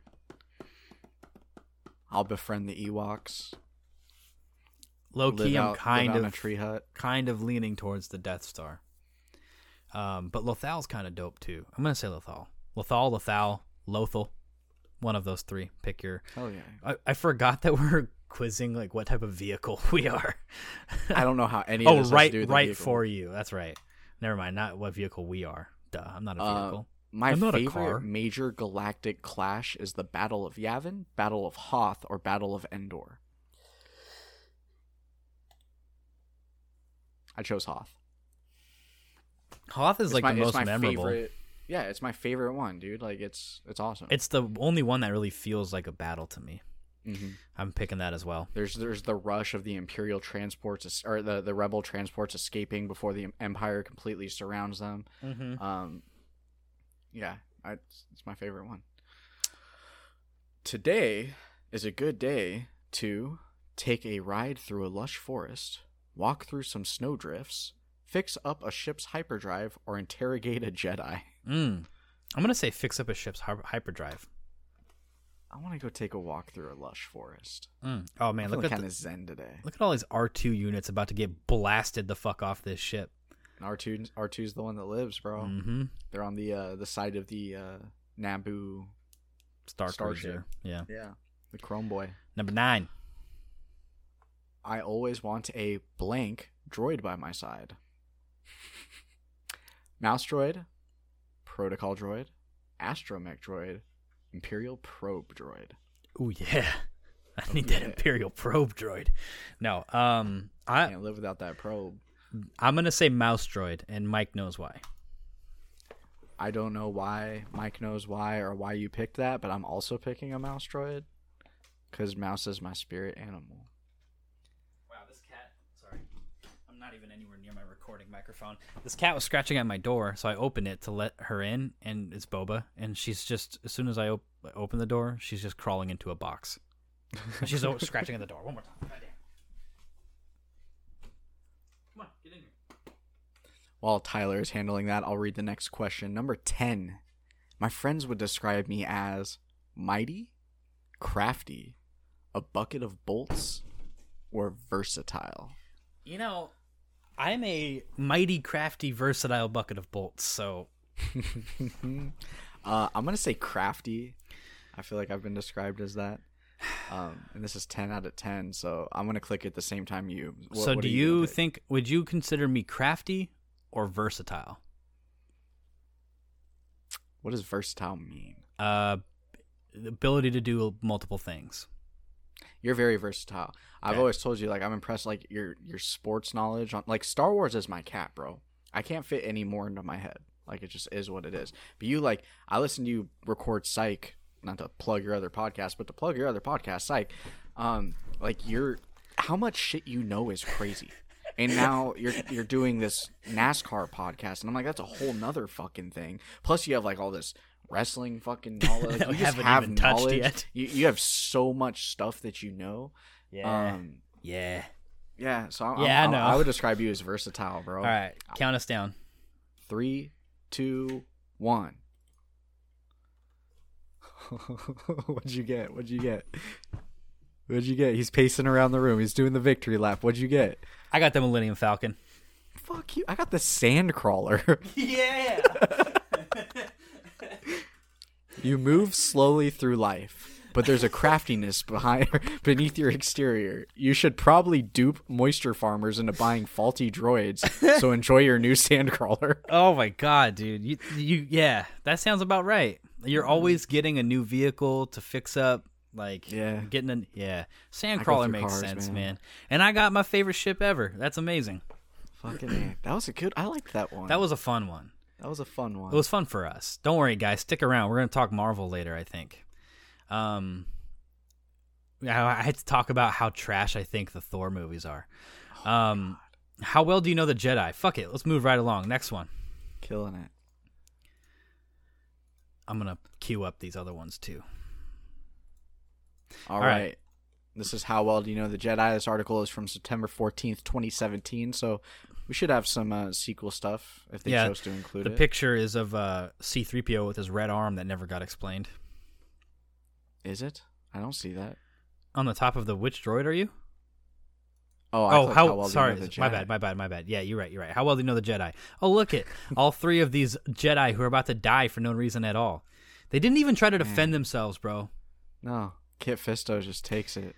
I'll befriend the Ewoks. Low key, I'm out, live kind of a tree hut. kind of leaning towards the Death Star. Um, but Lothal's kind of dope too. I'm gonna say Lothal. Lothal, Lothal, Lothal. One of those three. Pick your. Hell yeah. I, I forgot that we're quizzing like what type of vehicle [laughs] we are. I don't know how any of oh, right, to do with right for you. That's right. Never mind. Not what vehicle we are. Duh. I'm not a Uh, vehicle. My I'm not a favorite car. major galactic clash is the Battle of Yavin, Battle of Hoth, or Battle of Endor. I chose Hoth. Hoth is It's like my, the most my memorable. favorite. Yeah, it's my favorite one, dude. Like it's it's awesome. It's the only one that really feels like a battle to me. Hmm I'm picking that as well. There's there's the rush of the Imperial transports or the the Rebel transports escaping before the Empire completely surrounds them. Mm-hmm. Um, yeah, I, it's, it's my favorite one. Today is a good day to take a ride through a lush forest, walk through some snowdrifts, fix up a ship's hyperdrive, or interrogate a Jedi. Mm. I'm gonna say fix up a ship's hyperdrive. I want to go take a walk through a lush forest. Mm. Oh man, I'm look at kind the, of zen today. look at all these R2 units about to get blasted the fuck off this ship. R two R 2s the one that lives, bro. Mm-hmm. They're on the uh the side of the uh Naboo. Star Starship. Cruiser. Yeah. Yeah, the Chrome Boy. Number nine. I always want a blank droid by my side. [laughs] Mouse droid, protocol droid, astromech droid, imperial probe droid. Oh yeah. [laughs] I need that. Imperial probe droid. No, um, I Can't live without that probe. I'm gonna say mouse droid, and Mike knows why. I don't know why Mike knows why or why you picked that, but I'm also picking a mouse droid because mouse is my spirit animal. Wow, this cat. Sorry, I'm not even anywhere near my recording microphone. This cat was scratching at my door, so I opened it to let her in, and it's Boba, and she's just as soon as I op- open the door, she's just crawling into a box. She's o- [laughs] scratching at the door. One more time. Goddamn. Come on, get in here. While Tyler is handling that, I'll read the next question. Number 10. My friends would describe me as mighty, crafty, a bucket of bolts, or versatile. You know, I'm a mighty crafty, versatile bucket of bolts. So [laughs] Uh, I'm going to say crafty. I feel like I've been described as that. Um, and this is 10 out of 10, so I'm going to click at the same time you. What- so what do are you think? Would you consider me crafty or versatile? What does versatile mean? Uh, the ability to do multiple things. You're very versatile. I've always told you like I'm impressed like your your sports knowledge on like Star Wars is my cat, bro. I can't fit any more into my head. Like it just is what it is. But you like I listen to you record psych, not to plug your other podcast, but to plug your other podcast, psych. Um like you're how much shit you know is crazy. And [laughs] now you're you're doing this NASCAR podcast, and I'm like, that's a whole nother fucking thing. Plus, you have like all this wrestling fucking knowledge. [laughs] That you we just haven't have even touched knowledge. yet. You you have so much stuff that you know. Um, yeah. yeah. So I'm, Yeah, I I'm- know. I would describe you as versatile, bro. All right, count us down. Three, two, one. [laughs] What'd you get? What'd you get? What'd you get? He's pacing around the room. He's doing the victory lap. What'd you get? I got the Millennium Falcon. Fuck you. I got the sand crawler. [laughs] Yeah. you move slowly through life, but there's a craftiness behind [laughs] beneath your exterior. You should probably dupe moisture farmers into buying faulty droids. So [laughs] enjoy your new sand crawler. oh my god, dude. You you yeah, that sounds about right. You're mm-hmm. always getting a new vehicle to fix up. Like Yeah. getting a yeah. Sandcrawler makes cars, sense, man. man. And I got my favorite ship ever. That's amazing. Fucking. That was a good. I liked that one. That was a fun one. that was a fun one. It was fun for us. Don't worry, guys. Stick around. We're gonna talk Marvel later. I think. Um, I I had to talk about how trash I think the Thor movies are. Um, how well do you know the Jedi? Fuck it. Let's move right along. Next one. killing it. I'm gonna queue up these other ones too. All All right. right. This is how well do you know the Jedi? This article is from September fourteenth, twenty seventeen. So we should have some uh, sequel stuff if they Yeah, chose to include The it. The picture is of uh, C-3PO with his red arm that never got explained. Is it? I don't see that. On the top of the which droid are you? Oh, I oh, clicked how? well do you sorry, know the my bad, my bad, my bad. Yeah, you're right, you're right. How well do you know the Jedi? Oh, look it, [laughs] all three of these Jedi who are about to die for no reason at all. They didn't even try to defend themselves, bro. No, Kit Fisto just takes it.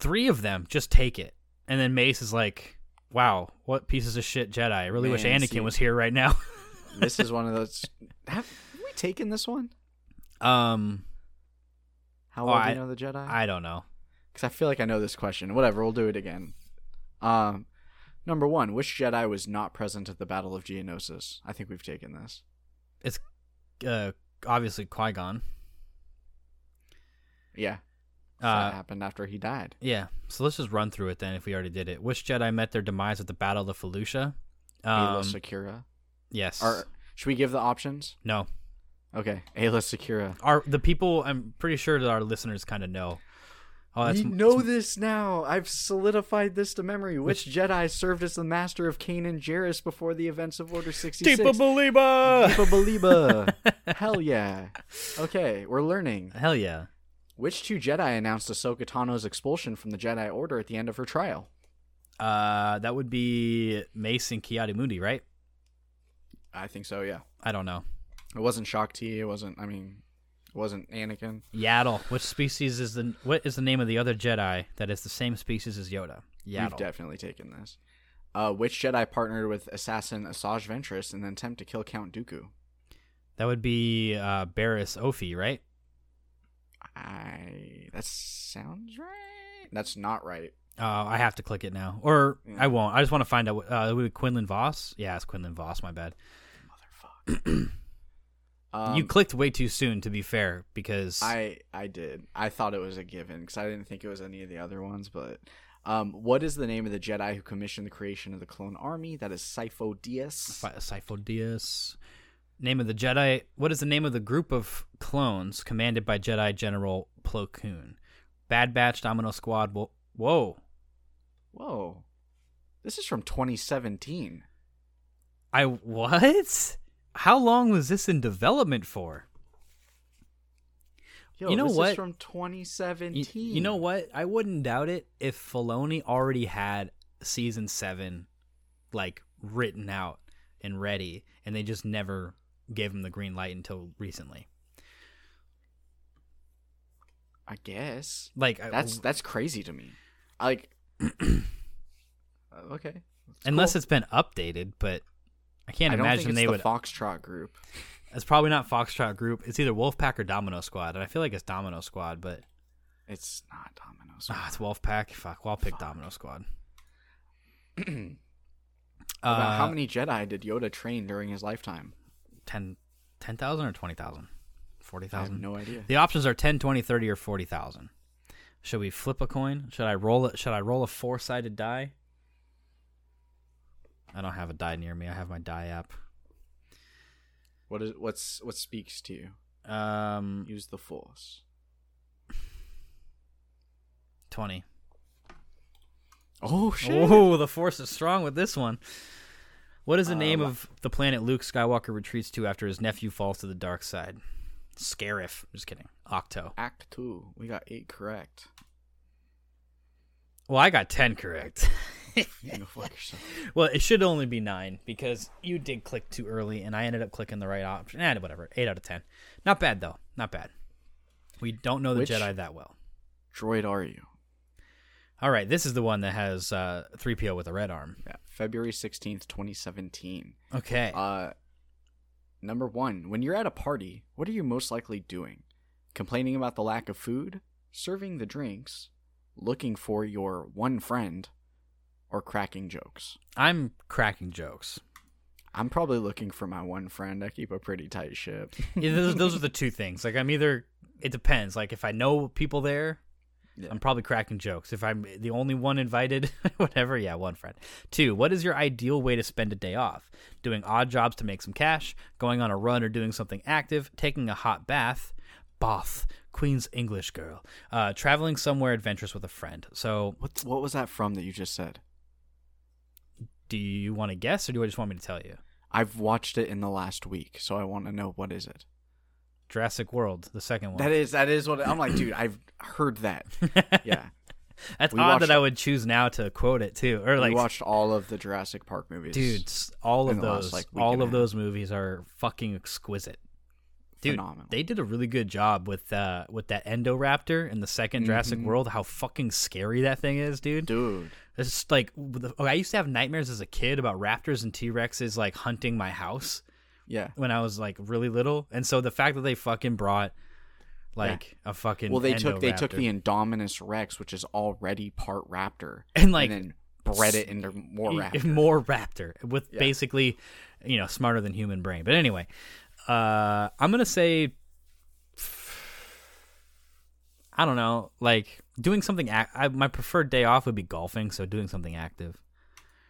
Three of them just take it, and then Mace is like, "Wow, what pieces of shit Jedi! I really wish Anakin see- was here right now." [laughs] This is one of those. Have we taken this one? um, How Oh, well do I- know the Jedi? I don't know. Because I feel like I know this question. Whatever, we'll do it again. Um, number one, which Jedi was not present at the Battle of Geonosis? I think we've taken this. It's uh, obviously Qui Gon. Yeah, Uh, that happened after he died. Yeah, so let's just run through it then. If we already did it, which Jedi met their demise at the Battle of Felucia? Um, Secura. yes. Or should we give the options? no. Okay, Ayla Secura. Our the people. I'm pretty sure that our listeners kind of know. Oh, that's we know this now. I've solidified this to memory. Which, Jedi served as the master of Kanan Jarrus before the events of Order 66? believer. Depa Billaba. [laughs] Hell yeah. Okay, we're learning. Hell yeah. Which two Jedi announced Ahsoka Tano's expulsion from the Jedi Order at the end of her trial? Uh, that would be Mace and Ki-Adi-Mundi, right? I think so. Yeah. I don't know. It wasn't Shaak Ti. It wasn't. I mean, it wasn't Anakin. Yaddle. Which species is the what is the name of the other Jedi that is the same species as Yoda? Yaddle. We've definitely taken this. Uh, which Jedi partnered with assassin Asajj Ventress in an attempt to kill Count Dooku? that would be uh, Barriss Offee, right? I. That sounds right. That's not right. Uh, I have to click it now, or Yeah. I won't. I just want to find out. what- Uh, it would be Quinlan Vos. Yeah, it's Quinlan Vos. My bad. Motherfucker. [clears throat] um, you clicked way too soon. To be fair, because I I did. I thought it was a given because I didn't think it was any of the other ones. But um, what is the name of the Jedi who commissioned the creation of the clone army? That is Sifo Dyas. Sifo Dyas. Name of the Jedi. What is the name of the group of clones commanded by Jedi General Plo Koon? Bad Batch, Domino Squad. Whoa. Whoa. Whoa, this is from 2017. I what? How long was this in development for? Yo, You know this what? Is from You, 2017. you know what? I wouldn't doubt it if Filoni already had season seven, like written out and ready, and they just never gave him the green light until recently. I guess Like I- that's that's crazy to me. Like, [clears throat] uh, okay. Unless cool. it's been updated, but I can't I don't imagine think it's they the would. Foxtrot group. it's probably not Foxtrot Group. It's either Wolfpack or Domino Squad, and I feel like it's Domino Squad, but It's not Domino's. ah, it's Wolfpack. Fuck, well, I'll pick Domino Squad. [clears throat] About how Uh, many Jedi did Yoda train during his lifetime? 10 10,000 or 20,000? 40,000? no idea. The options are 10, 20, 30 or 40,000. Should we flip a coin? Should I roll it? Should I roll a four-sided die? I don't have a die near me. I have my die app. What is what's what speaks to you? Um Use the Force. 20. Oh shit! Oh, the force is strong with this one. What is the name Uh, of the planet Luke Skywalker retreats to after his nephew falls to the dark side? Scarif. Just kidding. Ahch-To. Act two. We got eight correct. Well, I got 10 correct. [laughs] You go fuck yourself. [laughs] well, it should only be 9 because you did click too early and I ended up clicking the right option. Eh, whatever. 8 out of 10. Not bad, though. Not bad. We don't know the Which- Jedi that well. Droid, are you? All right, this is the one that has uh, 3PO with a red arm. Yeah. February sixteenth, twenty seventeen. Okay. Uh, number one. When you're at a party, what are you most likely doing? Complaining about the lack of food, serving the drinks, looking for your one friend, or cracking jokes. I'm cracking jokes. I'm probably looking for my one friend. I keep a pretty tight ship. [laughs] yeah, those, those are the two things. Like I'm either it depends. Like if I know people there, Yeah. I'm probably cracking jokes. If I'm the only one invited, [laughs] whatever, yeah, one friend. Two, what is your ideal way to spend a day off? Doing odd jobs to make some cash, going on a run or doing something active, taking a hot bath, bath, Queen's English girl, uh, traveling somewhere adventurous with a friend. So, What what was that from that you just said? Do you want to guess or do I just want me to tell you? I've watched it in the last week, so I want to know what is it. Jurassic World, the second one. That is that is what I'm like, dude. I've heard that. [laughs] Yeah, That's we odd watched- that I would choose now to quote it too, or like we watched all of the Jurassic Park movies. dudes all of the last, those like, all of those movies are fucking exquisite dude Phenomenal. they did a really good job with uh with that Indoraptor in the 2nd jurassic Mhm. world how fucking scary that thing is dude dude. it's like i used to have nightmares as a kid about raptors and t-rexes like hunting my house Yeah. when i was like really little and so the fact that they fucking brought like a fucking Well, they took they took the Indominus Rex, which is already part raptor, [laughs] And, like, then bred it into more raptor. [laughs] more raptor with Yeah. basically you know smarter than human brain but anyway uh i'm gonna say i don't know like doing something ac- I, my preferred day off would be golfing so doing something active.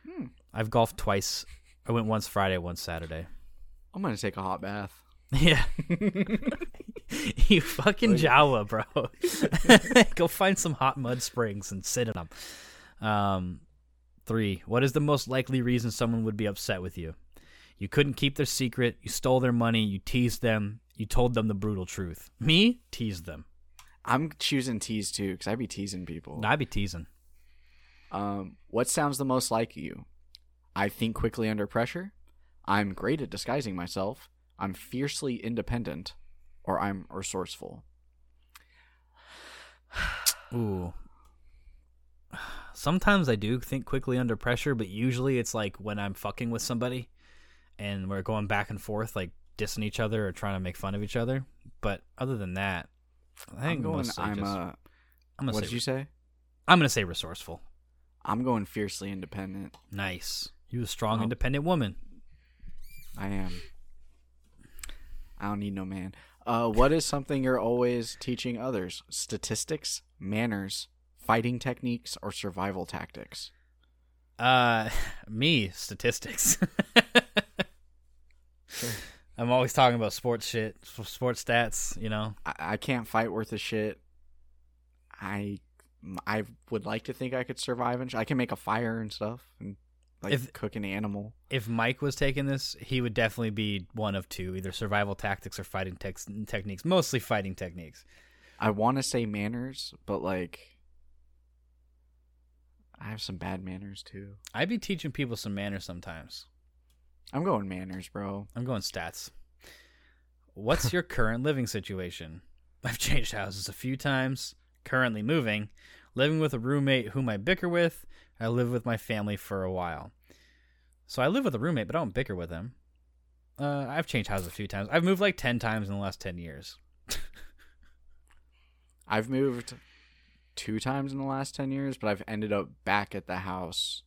Hmm. i've golfed twice. I went once friday once saturday. I'm gonna take a hot bath. [laughs] yeah. [laughs] You fucking jawa bro. [laughs] Go find some hot mud springs and sit in them um three what is the most likely reason someone would be upset with you you couldn't keep their secret you stole their money you teased them you told them the brutal truth me teased them I'm choosing tease too because I'd be teasing people. i'd be teasing Um, what sounds the most like you? I think quickly under pressure. I'm great at disguising myself, I'm fiercely independent, or I'm resourceful. [sighs] Ooh. [sighs] Sometimes I do think quickly under pressure, but usually it's like when I'm fucking with somebody and we're going back and forth, like dissing each other or trying to make fun of each other. But other than that, I think I'm going. I'm just, uh. I'm gonna What say did you say? I'm gonna say resourceful. I'm going fiercely independent. Nice. You a strong, Oh. independent woman. I am. I don't need no man. Uh, what is something you're always teaching others? Statistics, manners, fighting techniques, or survival tactics? Uh, [laughs] me statistics. [laughs] I'm always talking about sports shit, sports stats. You know, I, I can't fight worth a shit. I I would like to think I could survive and sh- I can make a fire and stuff and like If- cook an animal. if Mike was taking this, he would definitely be one of two, either survival tactics or fighting tex- techniques. Mostly fighting techniques. I want to say manners, but like I have some bad manners too. I'd be teaching people some manners sometimes. I'm going manners, bro. I'm going stats. What's your current living situation? I've changed houses a few times. Currently moving, living with a roommate whom I bicker with. I live with my family for a while. So I live with a roommate, but I don't bicker with him. Uh, I've changed houses a few times. I've moved like ten times in the last ten years. [laughs] I've moved two times in the last 10 years, but I've ended up back at the house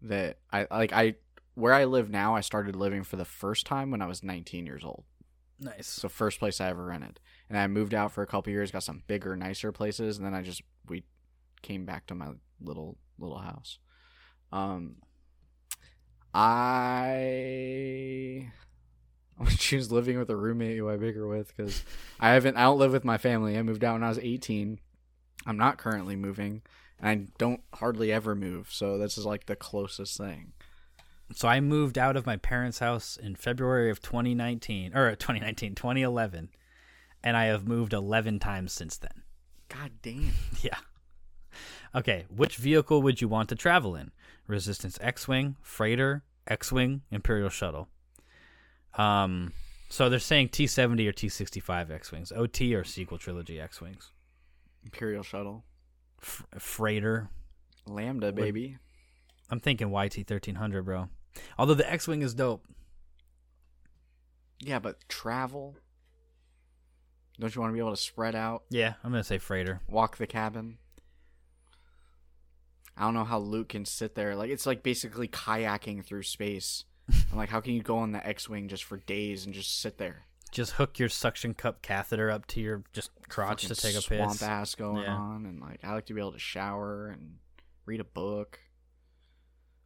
that I like I where I live now, I started living for the first time when I was 19 years old. Nice. The first place I ever rented. And I moved out for a couple years, got some bigger, nicer places, and then I just we came back to my little little house. Um I [laughs] I would choose living with a roommate who I bigger with because I haven't. I don't live with my family. I moved out when I was 18. I'm not currently moving, and I don't hardly ever move. So this is like the closest thing. So I moved out of my parents' house in February of 2019 or 2019, 2011, and I have moved 11 times since then. God damn. [laughs] Yeah. Okay, which vehicle would you want to travel in? Resistance X-wing, freighter, X-wing, Imperial shuttle. Um, so they're saying T70 or T65 X-wings, OT or sequel trilogy X-wings, Imperial shuttle, F- freighter. Lambda baby. I'm thinking YT 1300, bro. Although the X-wing is dope. Yeah, but travel. Don't you want to be able to spread out, Yeah, I'm gonna say freighter. walk the cabin? I don't know how Luke can sit there. Like it's like basically kayaking through space. [laughs] I'm like, how can you go on the X-wing just for days and just sit there? Just hook your suction cup catheter up to your just crotch to take a piss. swamp ass going Yeah. on, and like I like to be able to shower and read a book.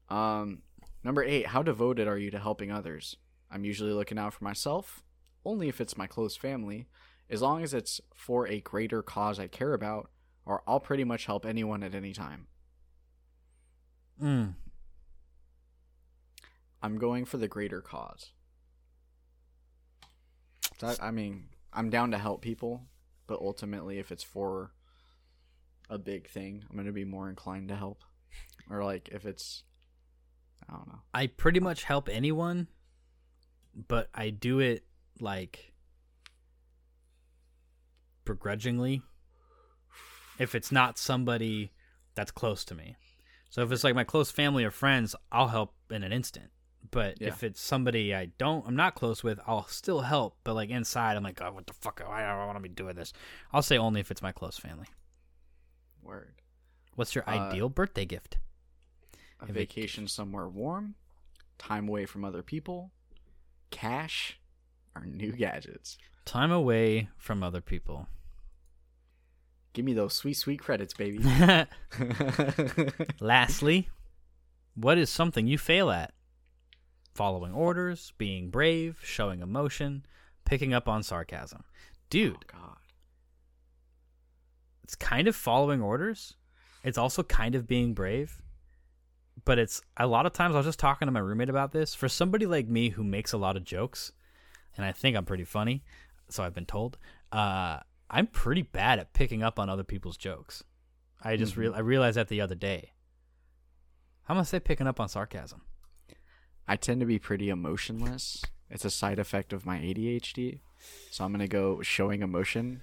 Um, number eight. How devoted are you to helping others? I'm usually looking out for myself, only if it's my close family. As long as it's for a greater cause I care about, or I'll pretty much help anyone at any time. Mm. I'm going for the greater cause. That, I mean, I'm down to help people, but ultimately, if it's for a big thing, I'm going to be more inclined to help. Or, like, if it's, I don't know. I pretty much help anyone, but I do it like begrudgingly. If it's not somebody that's close to me. So if it's like my close family or friends, I'll help in an instant. But Yeah. if it's somebody I don't, I'm not close with, I'll still help. But like inside, I'm like, oh, what the fuck? I don't want to be doing this. I'll say only if it's my close family. Word. What's your Uh, ideal birthday gift? A vacation somewhere warm, time away from other people, cash, or new [laughs] gadgets. Time away from other people. Give me those sweet, sweet credits, baby. [laughs] [laughs] Lastly, what is something you fail at? Following orders, being brave, showing emotion, picking up on sarcasm. Dude, Oh, God. it's kind of following orders. It's also kind of being brave. But it's a lot of times I was just talking to my roommate about this. For somebody like me who makes a lot of jokes, and I think I'm pretty funny, so I've been told, uh, I'm pretty bad at picking up on other people's jokes. I just real I realized that the other day. I'm gonna say picking up on sarcasm. I tend to be pretty emotionless. It's a side effect of my ADHD. So I'm gonna go showing emotion.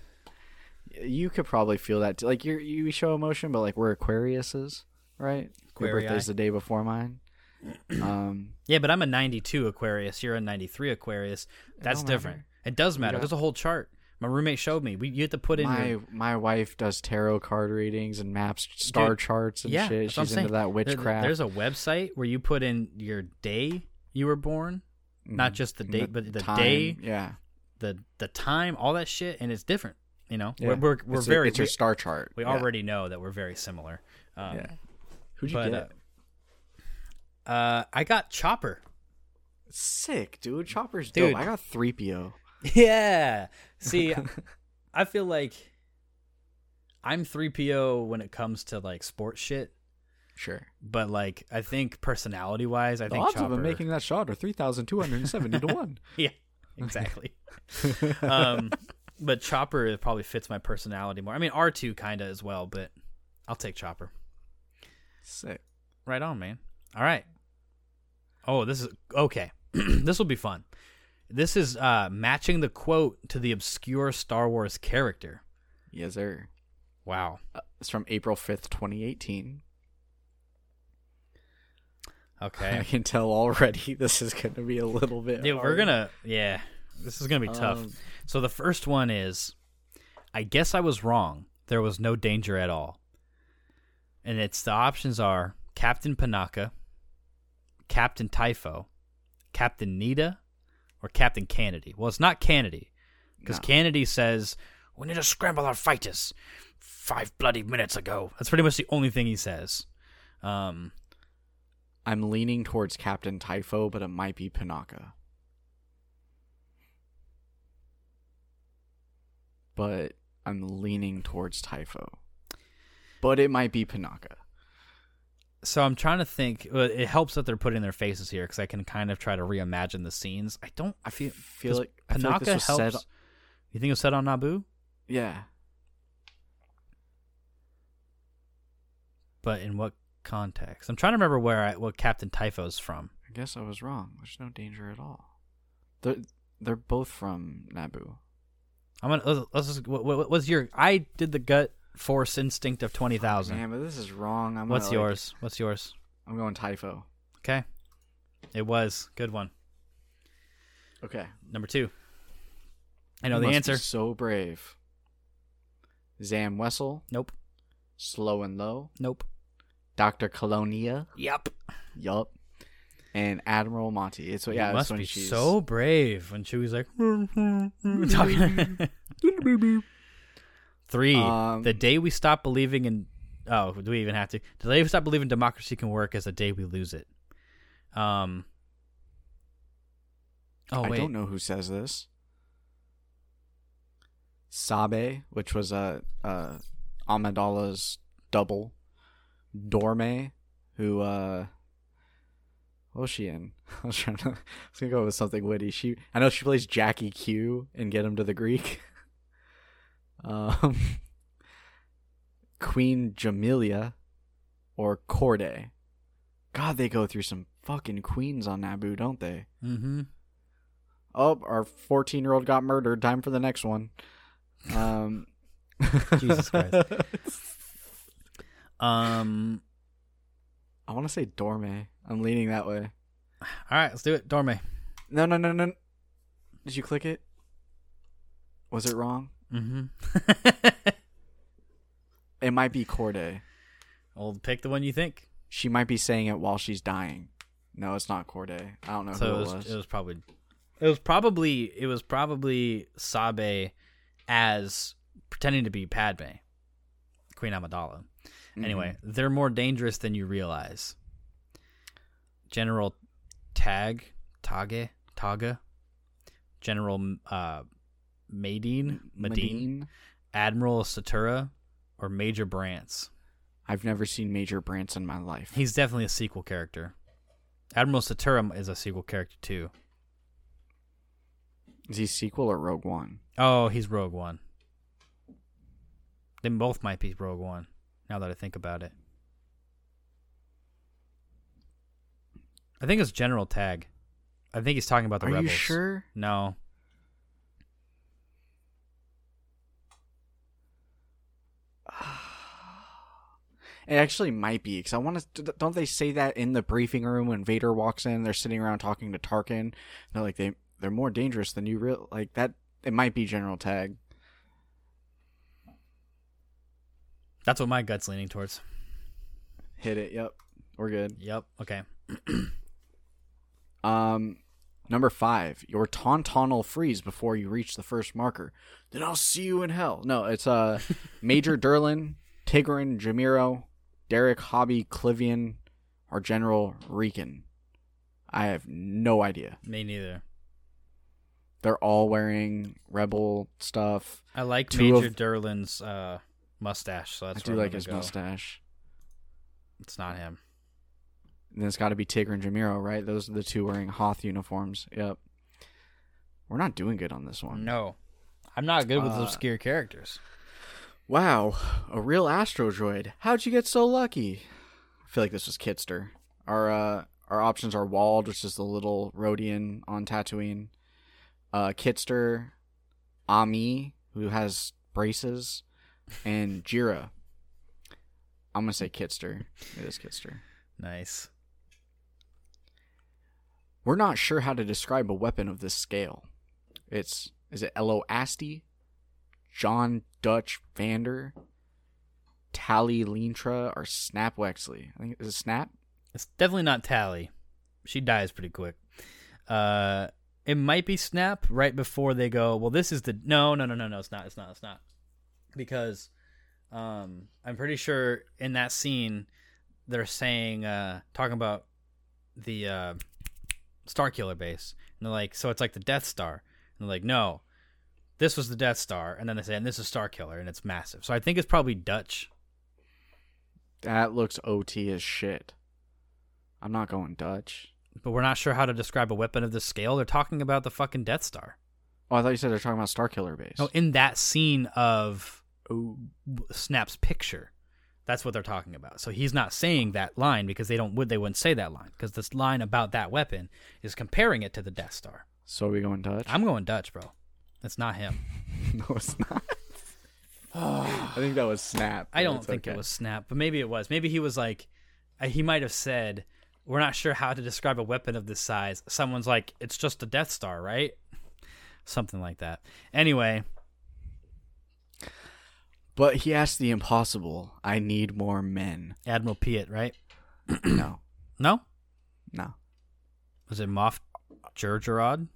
You could probably feel that. Too. Like you, you show emotion, but like we're Aquariuses, right? Your birthday's the day before mine. [clears throat] Um, Yeah, but I'm a 92 Aquarius. You're a 93 Aquarius. That's don't different. matter. It does matter. got- There's a whole chart. My roommate showed me. We you have to put in my your my wife does tarot card readings and maps star Dude, charts and yeah. shit. that's I'm She's into saying. that witchcraft. There's a website where you put in your day you were born, not Mhm. just the And date, but the time, day, Yeah, the the time, all that shit, and it's different. You know, yeah. we're we're, we're it's a- very it's your star chart. we yeah. already know that we're very similar. Um, Yeah. Who'd you but, get? Uh, I got Chopper. Sick, dude. Chopper's Dude. dope. I got three PO. [laughs] Yeah. See, [laughs] I feel like I'm 3PO when it comes to like sports shit, Sure. but like I think personality wise, I The think odds Chopper. of him making that shot are three thousand two hundred and seventy to one. [laughs] yeah, exactly. um, but Chopper probably fits my personality more. I mean, R2 kind of as well, but I'll take Chopper. Sick. Right on, man. All right. Oh, this is okay. [clears throat] this will be fun. This is uh, matching the quote to the obscure Star Wars character. Yes, sir. Wow. Uh, it's from April fifth, twenty eighteen. Okay. [laughs] I can tell already [laughs] this is going to be a little bit. Dude, we're gonna yeah. This is gonna be tough. Um, So the first one is I guess I was wrong. There was no danger at all. And it's the options are Captain Panaka, Captain Typho, Captain Nita, or Captain Kennedy. Well, it's not Kennedy. Because No. Kennedy says, We need to scramble our fighters five bloody minutes ago. That's pretty much the only thing he says. Um I'm leaning towards Captain Typho, but it might be Panaka. But I'm leaning towards Typho. But it might be Panaka. So I'm trying to think. It helps that they're putting their faces here because I can kind of try to reimagine the scenes. I don't. I feel feel like- I feel like Panaka helps. said- You think it was said on Naboo, Yeah. but in what context? I'm trying to remember where I, what Captain Typho's from. I guess I was wrong. There's no danger at all. They're, they're both from Naboo. I'm gonna let's, let's just. What, what was your? I did the gut force instinct of twenty thousand. Man, but this is wrong. I'm What's gonna, like- yours? What's yours? I'm going Typho. Okay, it was good one. Okay. Number two. I know You the answer. so brave. Zam Wesell, Nope. Slow and Low, Nope. Dr. Kalonia, Yep. yup, and Admiral Monty. It's what yeah, you it's must when be she's so brave when she was like [laughs] talking. [laughs] Three. Um, the day we stop believing in. Oh, do we even have to? The day we stop believing democracy can work is the day we lose it. Um. Oh wait. I don't know who says this. Sabe, which was a uh, uh, Amidala's double, Dorme, who uh, what was she in? [laughs] I was trying to. I was gonna go with something witty. She, I know she plays Jackie Q in Get Him to the Greek. [laughs] um, [laughs] Queen Jamillia, or Cordé. God, they go through some fucking queens on Naboo, don't they? Mm-hmm. Oh, our 14 year old got murdered. Time for the next one. Um, [laughs] Jesus Christ. [laughs] Um. I want to say Dorme. I'm leaning that way. All right, let's do it. Dorme. No, no, no, no. Did you click it? Was it wrong? Mm-hmm. [laughs] It might be Cordé. well, pick the one you think. She might be saying it while she's dying. No, it's not Cordé. I don't know so who it it was, was. it was probably it was probably it was probably Sabe as pretending to be Padme, Queen Amidala. Mhm. Anyway, they're more dangerous than you realize. General Tag Tage Taga, General uh, Madine Madine, Admiral Statura, or Major Brance. I've never seen Major Brance in my life. He's definitely a sequel character. Admiral Statura is a sequel character too. Is he sequel or Rogue One? Oh, he's Rogue One. They both might be Rogue One. Now that I think about it, I think it's General Tag. I think he's talking about the Are rebels. you sure? No. It actually might be because I want to. Don't they say that in the briefing room when Vader walks in? They're sitting around talking to Tarkin. They're like they they're more dangerous than you real like that. It might be General Tag. That's what my gut's leaning towards. Hit it. Yep, we're good. Yep. Okay. [clears throat] Um, number five, your tauntaun will freeze before you reach the first marker. Then I'll see you in hell. No, it's uh, [laughs] Major Derlin, Tigran Jamiro, Derek Hobbie Klivian, or General Rieekan. I have no idea. Me neither. They're all wearing rebel stuff. I like Two Major of- Derlin's uh, mustache, so that's I do like his go. mustache. It's not him. And then it's got to be Tigran Jamiro, right? Those are the two wearing Hoth uniforms. Yep. We're not doing good on this one. No, I'm not good with Uh, obscure characters. Wow, a real Astro Droid. How'd you get so lucky? I feel like this was Kitster. Our uh, our options are Wald, which is the little Rodian on Tatooine. Uh, Kitster, Ami, who has braces, and Jira. I'm gonna say Kitster. It is Kitster. Nice. We're not sure how to describe a weapon of this scale. It's is it Elo Asti, John Dutch Vander, Tally Lintra, or Snap Wexley? I think is it Snap. It's definitely not Tally. She dies pretty quick. Uh, it might be Snap right before they go. Well, this is the no, no, no, no, no. It's not. It's not. It's not. Because, um, I'm pretty sure in that scene they're saying, uh, talking about the uh, Star Killer base, and they're like, so it's like the Death Star, and they're like, no, this was the Death Star, and then they say, and this is Star Killer, and it's massive. So I think it's probably Dutch. That looks OT as shit. I'm not going Dutch. but we're not sure how to describe a weapon of this scale. They're talking about the fucking Death Star. Oh, I thought you said they're talking about Star Killer base. No, in that scene of oh, Snap's picture, that's what they're talking about. So he's not saying that line because they don't would they wouldn't say that line because this line about that weapon is comparing it to the Death Star. so are we going Dutch? I'm going Dutch, bro. That's not him. [laughs] no, it's not. [sighs] I think that was Snap. I don't think okay. it was Snap, but maybe it was. Maybe he was like, uh, he might have said, "We're not sure how to describe a weapon of this size." Someone's like, "It's just a Death Star, right?" Something like that. Anyway, But he asked the impossible. I need more men. Admiral Piet, right? no, No, no. was it Moff Jerjerrod?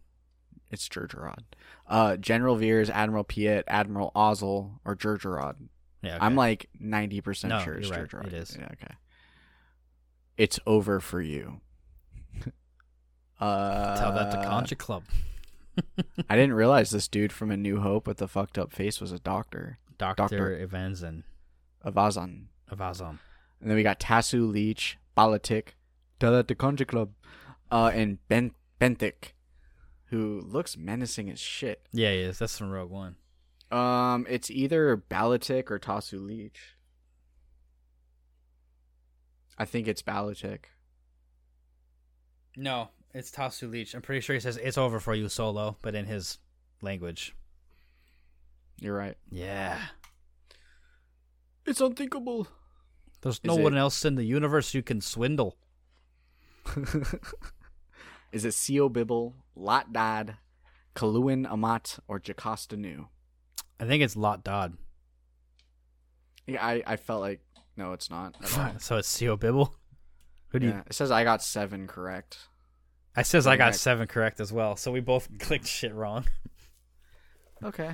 It's Jerjerrod. Uh, General Veers, Admiral Piet, Admiral Ozzel, or Jerjerrod. Yeah, I'm like 90% No, sure it's right. Jerjerrod. It is. Yeah, okay. It's over for you. [laughs] uh, tell that to Kanjiklub. [laughs] I didn't realize this dude from A New Hope with the fucked up face was a doctor. Doctor Doctor- Evanson Avazan. Avazon. And then we got Tasu Leech, Balatik, tell that to Kanjiklub, uh, and Ben Bentik, who looks menacing as shit. Yeah, he is. That's from Rogue One. Um, it's either Balatic or Tasu Leech. I think it's Balatic. No, it's Tasu Leech. I'm pretty sure he says it's over for you, Solo, but in his language. You're right. Yeah. It's unthinkable. There's no one else in the universe you can swindle. [laughs] Is it Sio Bibble, Lott Dod, Kaluan Amat, or Jocasta Nu? I think it's Lott Dod. Yeah, I, I felt like no, it's not. [laughs] So it's Co Bibble. Who do you? yeah, it says I got seven correct. I says I got seven correct as well. So we both [laughs] clicked shit wrong. Okay,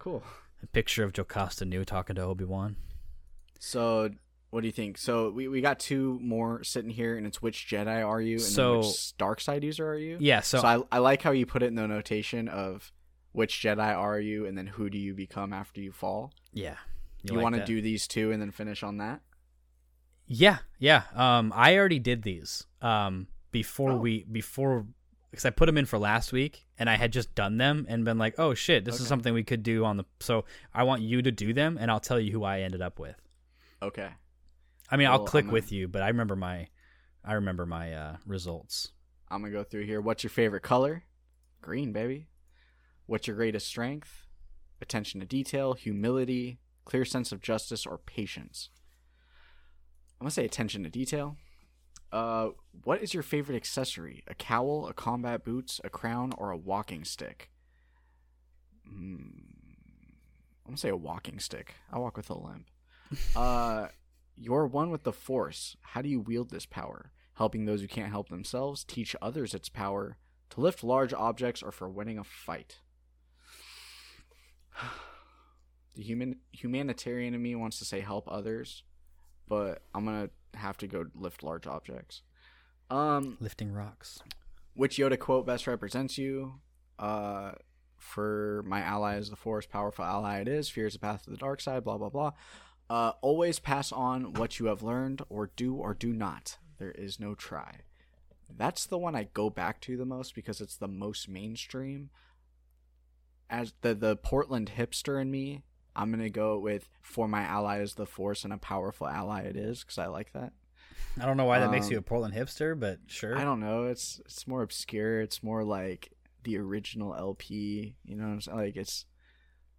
cool. A picture of Jocasta Nu talking to Obi Wan. So, what do you think? So we, we got two more sitting here, and it's which Jedi are you, and So- which dark side user are you? Yeah. So, So, I I like how you put it in the notation of which Jedi are you, and then who do you become after you fall. yeah. You, like want to do these two and then finish on that? Yeah, yeah. Um, I already did these. Um, before Oh. we before because I put them in for last week and I had just done them and been like, oh shit, this is something we could do on the. So I want you to do them and I'll tell you who I ended up with. Okay. I mean, I'll click I'm with you, but I remember my I remember my uh, results. I'm gonna go through here. What's your favorite color? Green, baby. What's your greatest strength? Attention to detail, humility, clear sense of justice, or patience. I'm gonna say attention to detail. Uh, what is your favorite accessory? A cowl, a combat boots, a crown, or a walking stick? Mm, I'm gonna say a walking stick. I walk with a limp. [laughs] uh, you're one with the force. How do you wield this power? Helping those who can't help themselves, teach others its power, to lift large objects, or for winning a fight. [sighs] The human humanitarian in me wants to say help others, but I'm gonna have to go lift large objects. Um, Lifting rocks. which Yoda quote best represents you? Uh, for my ally is the force, powerful ally it is. Fear is the path to the dark side. Blah blah blah. Uh, always pass on what you have learned, or do or do not. There is no try. That's the one I go back to the most because it's the most mainstream. As the the Portland hipster in me, I'm gonna go with for my ally is the force and a powerful ally it is because I like that. I don't know why that makes Um, you a Portland hipster, but sure. I don't know. It's it's more obscure. It's more like the original LP. You know, what I'm saying? like it's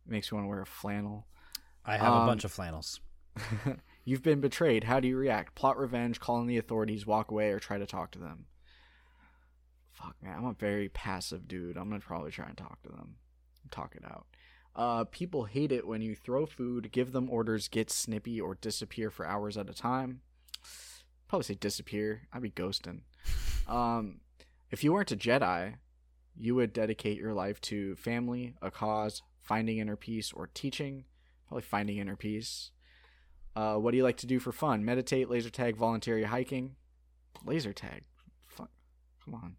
it makes me want to wear a flannel. I have a um, bunch of flannels. [laughs] You've been betrayed. How do you react? Plot revenge, call in the authorities, walk away, or try to talk to them. Fuck man, I'm a very passive dude. I'm gonna probably try and talk to them, talk it out. Uh, people hate it when you throw food, give them orders, get snippy, or disappear for hours at a time. Probably say disappear. I'd be ghosting. [laughs] Um, if you weren't a Jedi, you would dedicate your life to family, a cause, finding inner peace, or teaching. Probably finding inner peace. Uh, what do you like to do for fun? Meditate, laser tag, voluntary hiking. Laser tag. Fuck. Come on.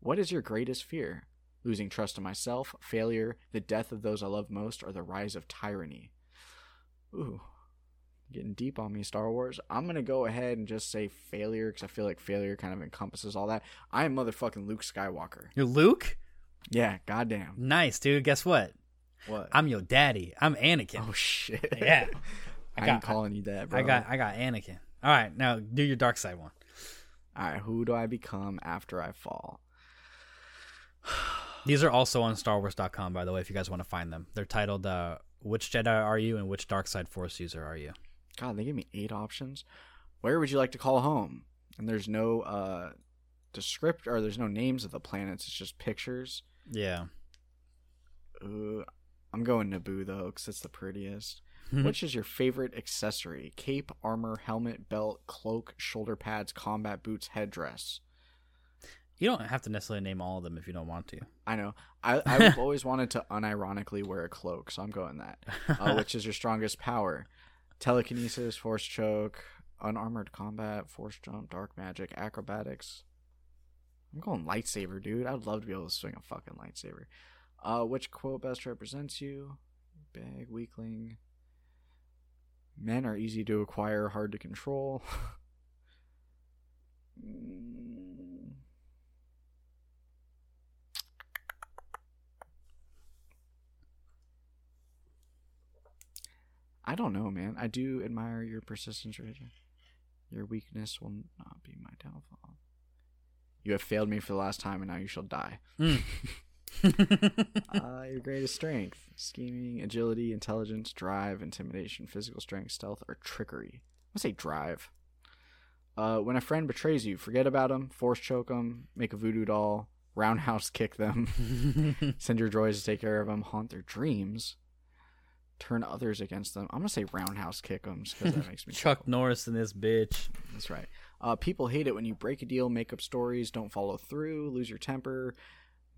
What is your greatest fear? Losing trust in myself, failure, the death of those I love most, or the rise of tyranny? Ooh. Getting deep on me, Star Wars. I'm going to go ahead and just say failure because I feel like failure kind of encompasses all that. I am motherfucking Luke Skywalker. You're Luke? Yeah, goddamn. Nice, dude. Guess what? What? I'm your daddy. I'm Anakin. oh, shit. Yeah. I, [laughs] I ain't got calling you that, bro. I got I got Anakin. All right, now do your dark side one. All right, who do I become after I fall? [sighs] These are also on StarWars.com, by the way, if you guys want to find them. They're titled uh, "Which Jedi Are You?" and "Which Dark Side Force User Are You?" God, they gave me eight options. Where would you like to call home? And there's no uh descript or there's no names of the planets. It's just pictures. Yeah. Uh, I'm going Naboo though, because it's the prettiest. Mhm. Which is your favorite accessory? Cape, armor, helmet, belt, cloak, shoulder pads, combat boots, headdress. You don't have to necessarily name all of them if you don't want to. I know. I, I've [laughs] always wanted to unironically wear a cloak, so I'm going that. Uh, [laughs] which is your strongest power? Telekinesis, force choke, unarmored combat, force jump, dark magic, acrobatics. I'm going lightsaber, dude. I'd love to be able to swing a fucking lightsaber. Uh, which quote best represents you? Bag, weakling. Men are easy to acquire, hard to control. Mm. I don't know, man. I do admire your persistence, Reggie. Your weakness will not be my downfall. You have failed me for the last time, and now you shall die. Mm. [laughs] [laughs] uh, your greatest strength: scheming, agility, intelligence, drive, intimidation, physical strength, stealth, or trickery. I'm gonna say drive. Uh, when a friend betrays you, forget about them, force choke them, make a voodoo doll, roundhouse [laughs] kick them, [laughs] send your droids to take care of them, haunt their dreams, turn others against them. I'm gonna say roundhouse kick them because that makes me Chuck Norris in this bitch. that's right. Uh, people hate it when you break a deal, make up stories, don't follow through, lose your temper,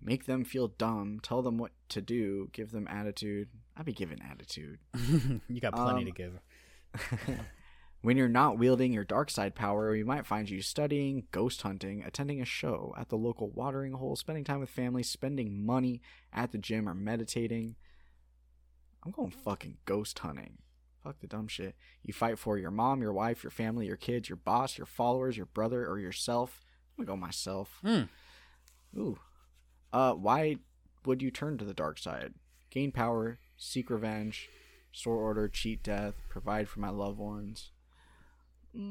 make them feel dumb, tell them what to do, give them attitude. I'd be giving attitude. [laughs] you got plenty Um, to give. [laughs] when you're not wielding your dark side power, we might find you studying, ghost hunting, attending a show at the local watering hole, spending time with family, spending money at the gym, or meditating. I'm going fucking ghost hunting. Fuck the dumb shit. You fight for your mom, your wife, your family, your kids, your boss, your followers, your brother, or yourself. I'm gonna go myself. Mm. Ooh. Uh, why would you turn to the dark side? Gain power, seek revenge, store order, cheat death, provide for my loved ones. Mm,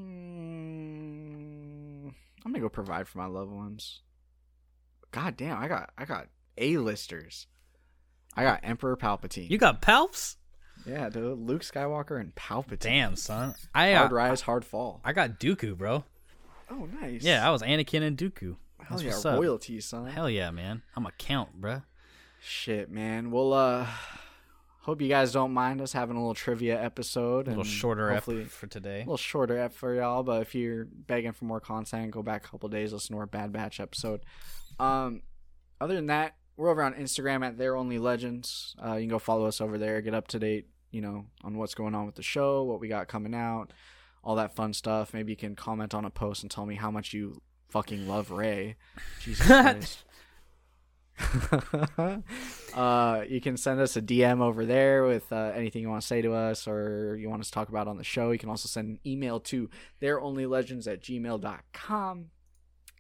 I'm gonna go provide for my loved ones. God damn, I got I got A-listers. I got Emperor Palpatine. You got Palps? yeah, dude. Luke Skywalker and Palpatine. Damn, son. I Hard uh, rise, hard fall. I got Dooku, bro. oh, nice. Yeah, I was Anakin and Dooku. Hell That's yeah, what's up. son. Hell yeah, man. I'm a count, bruh. Shit, man. Well, uh, hope you guys don't mind us having a little trivia episode. A little and shorter ep hopefully for today. a little shorter ep for y'all. But if you're begging for more content, go back a couple days, listen to our Bad Batch episode. Um, other than that, we're over on Instagram at They're Only Legends. Uh, you can go follow us over there, get up to date, you know, on what's going on with the show, what we got coming out, all that fun stuff. Maybe you can comment on a post and tell me how much you fucking love Rey. Jesus [laughs] Christ. [laughs] uh, you can send us a DM over there with uh, anything you want to say to us or you want us to talk about on the show. You can also send an email to theyreonlylegends at gmail.com.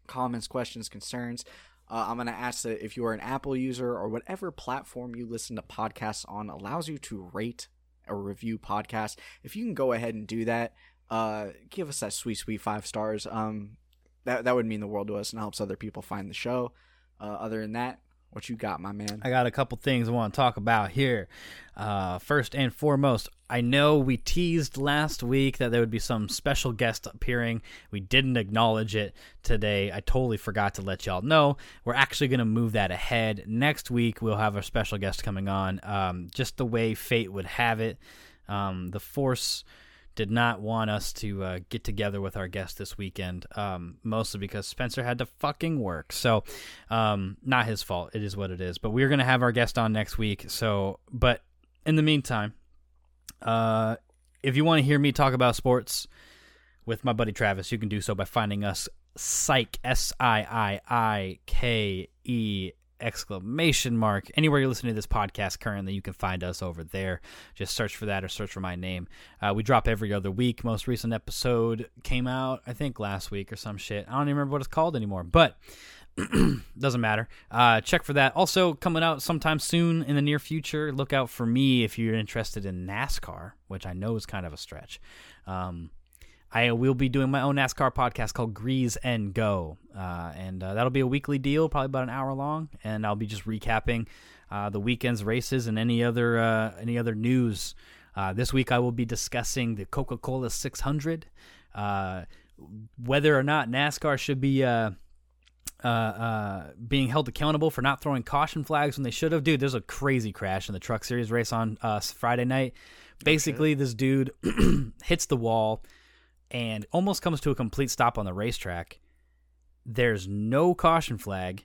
Comments, questions, concerns. Uh, I'm going to ask that if you are an Apple user or whatever platform you listen to podcasts on allows you to rate or review podcasts, if you can go ahead and do that, uh, give us that sweet, sweet five stars. Um, that, that would mean the world to us and helps other people find the show. Uh, other than that, what you got, my man? I got a couple things I want to talk about here. Uh, first and foremost, I know we teased last week that there would be some special guest appearing. We didn't acknowledge it today. I totally forgot to let y'all know. We're actually going to move that ahead. Next week, we'll have a special guest coming on, um, just the way fate would have it. Um, the Force did not want us to uh, get together with our guest this weekend, um, mostly because Spencer had to fucking work. So, um, not his fault. It is what it is. But we're gonna have our guest on next week. So, but in the meantime, uh, if you want to hear me talk about sports with my buddy Travis, you can do so by finding us Psych S I I I K E exclamation mark. Anywhere you're listening to this podcast currently you can find us over there. Just search for that or search for my name. Uh, we drop every other week. Most recent episode came out i think last week or some shit. I don't even remember what it's called anymore but [clears throat] doesn't matter. Uh, check for that. Also coming out sometime soon in the near future look out for me if you're interested in nascar which i know is kind of a stretch. Um, I will be doing my own NASCAR podcast called Grease and Go, uh, and uh, that'll be a weekly deal, probably about an hour long, and I'll be just recapping uh, the weekend's races and any other uh, any other news. Uh, this week, I will be discussing the Coca Cola 600, uh, whether or not NASCAR should be. being held accountable for not throwing caution flags when they should have. Dude, there's a crazy crash in the Truck Series race on Friday night. Basically, this dude [clears throat] hits the wall and almost comes to a complete stop on the racetrack. There's no caution flag.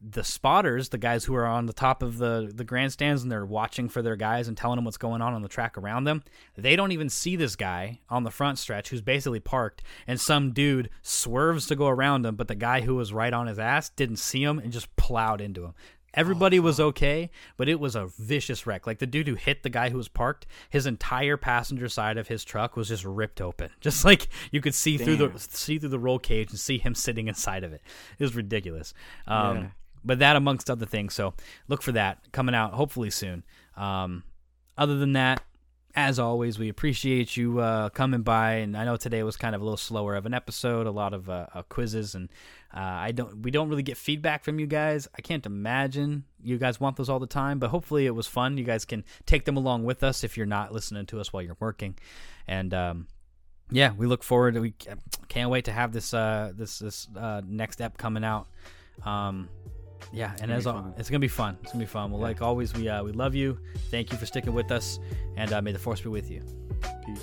The spotters, the guys who are on the top of the, the grandstands and they're watching for their guys and telling them what's going on on the track around them, they don't even see this guy on the front stretch who's basically parked. And some dude swerves to go around him, but the guy who was right on his ass didn't see him and just plowed into him. Everybody was okay, but it was a vicious wreck. Like the dude who hit the guy who was parked, his entire passenger side of his truck was just ripped open. [laughs] Just like you could see through the see through the roll cage and see him [laughs] sitting inside of it. It was ridiculous. Um, Yeah. But that amongst other things. So look for that coming out hopefully soon. Um, other than that, as always, we appreciate you uh, coming by, and I know today was kind of a little slower of an episode, a lot of uh, uh, quizzes, and uh, I don't, we don't really get feedback from you guys. I can't imagine you guys want those all the time, but hopefully it was fun. You guys can take them along with us if you're not listening to us while you're working, and um, yeah, we look forward. We can't wait to have this uh, this this uh, next ep coming out. Um, yeah, and as it's gonna be fun. It's gonna be fun. Well, yeah. like always, we uh, we love you. Thank you for sticking with us, and uh, may the force be with you. Peace.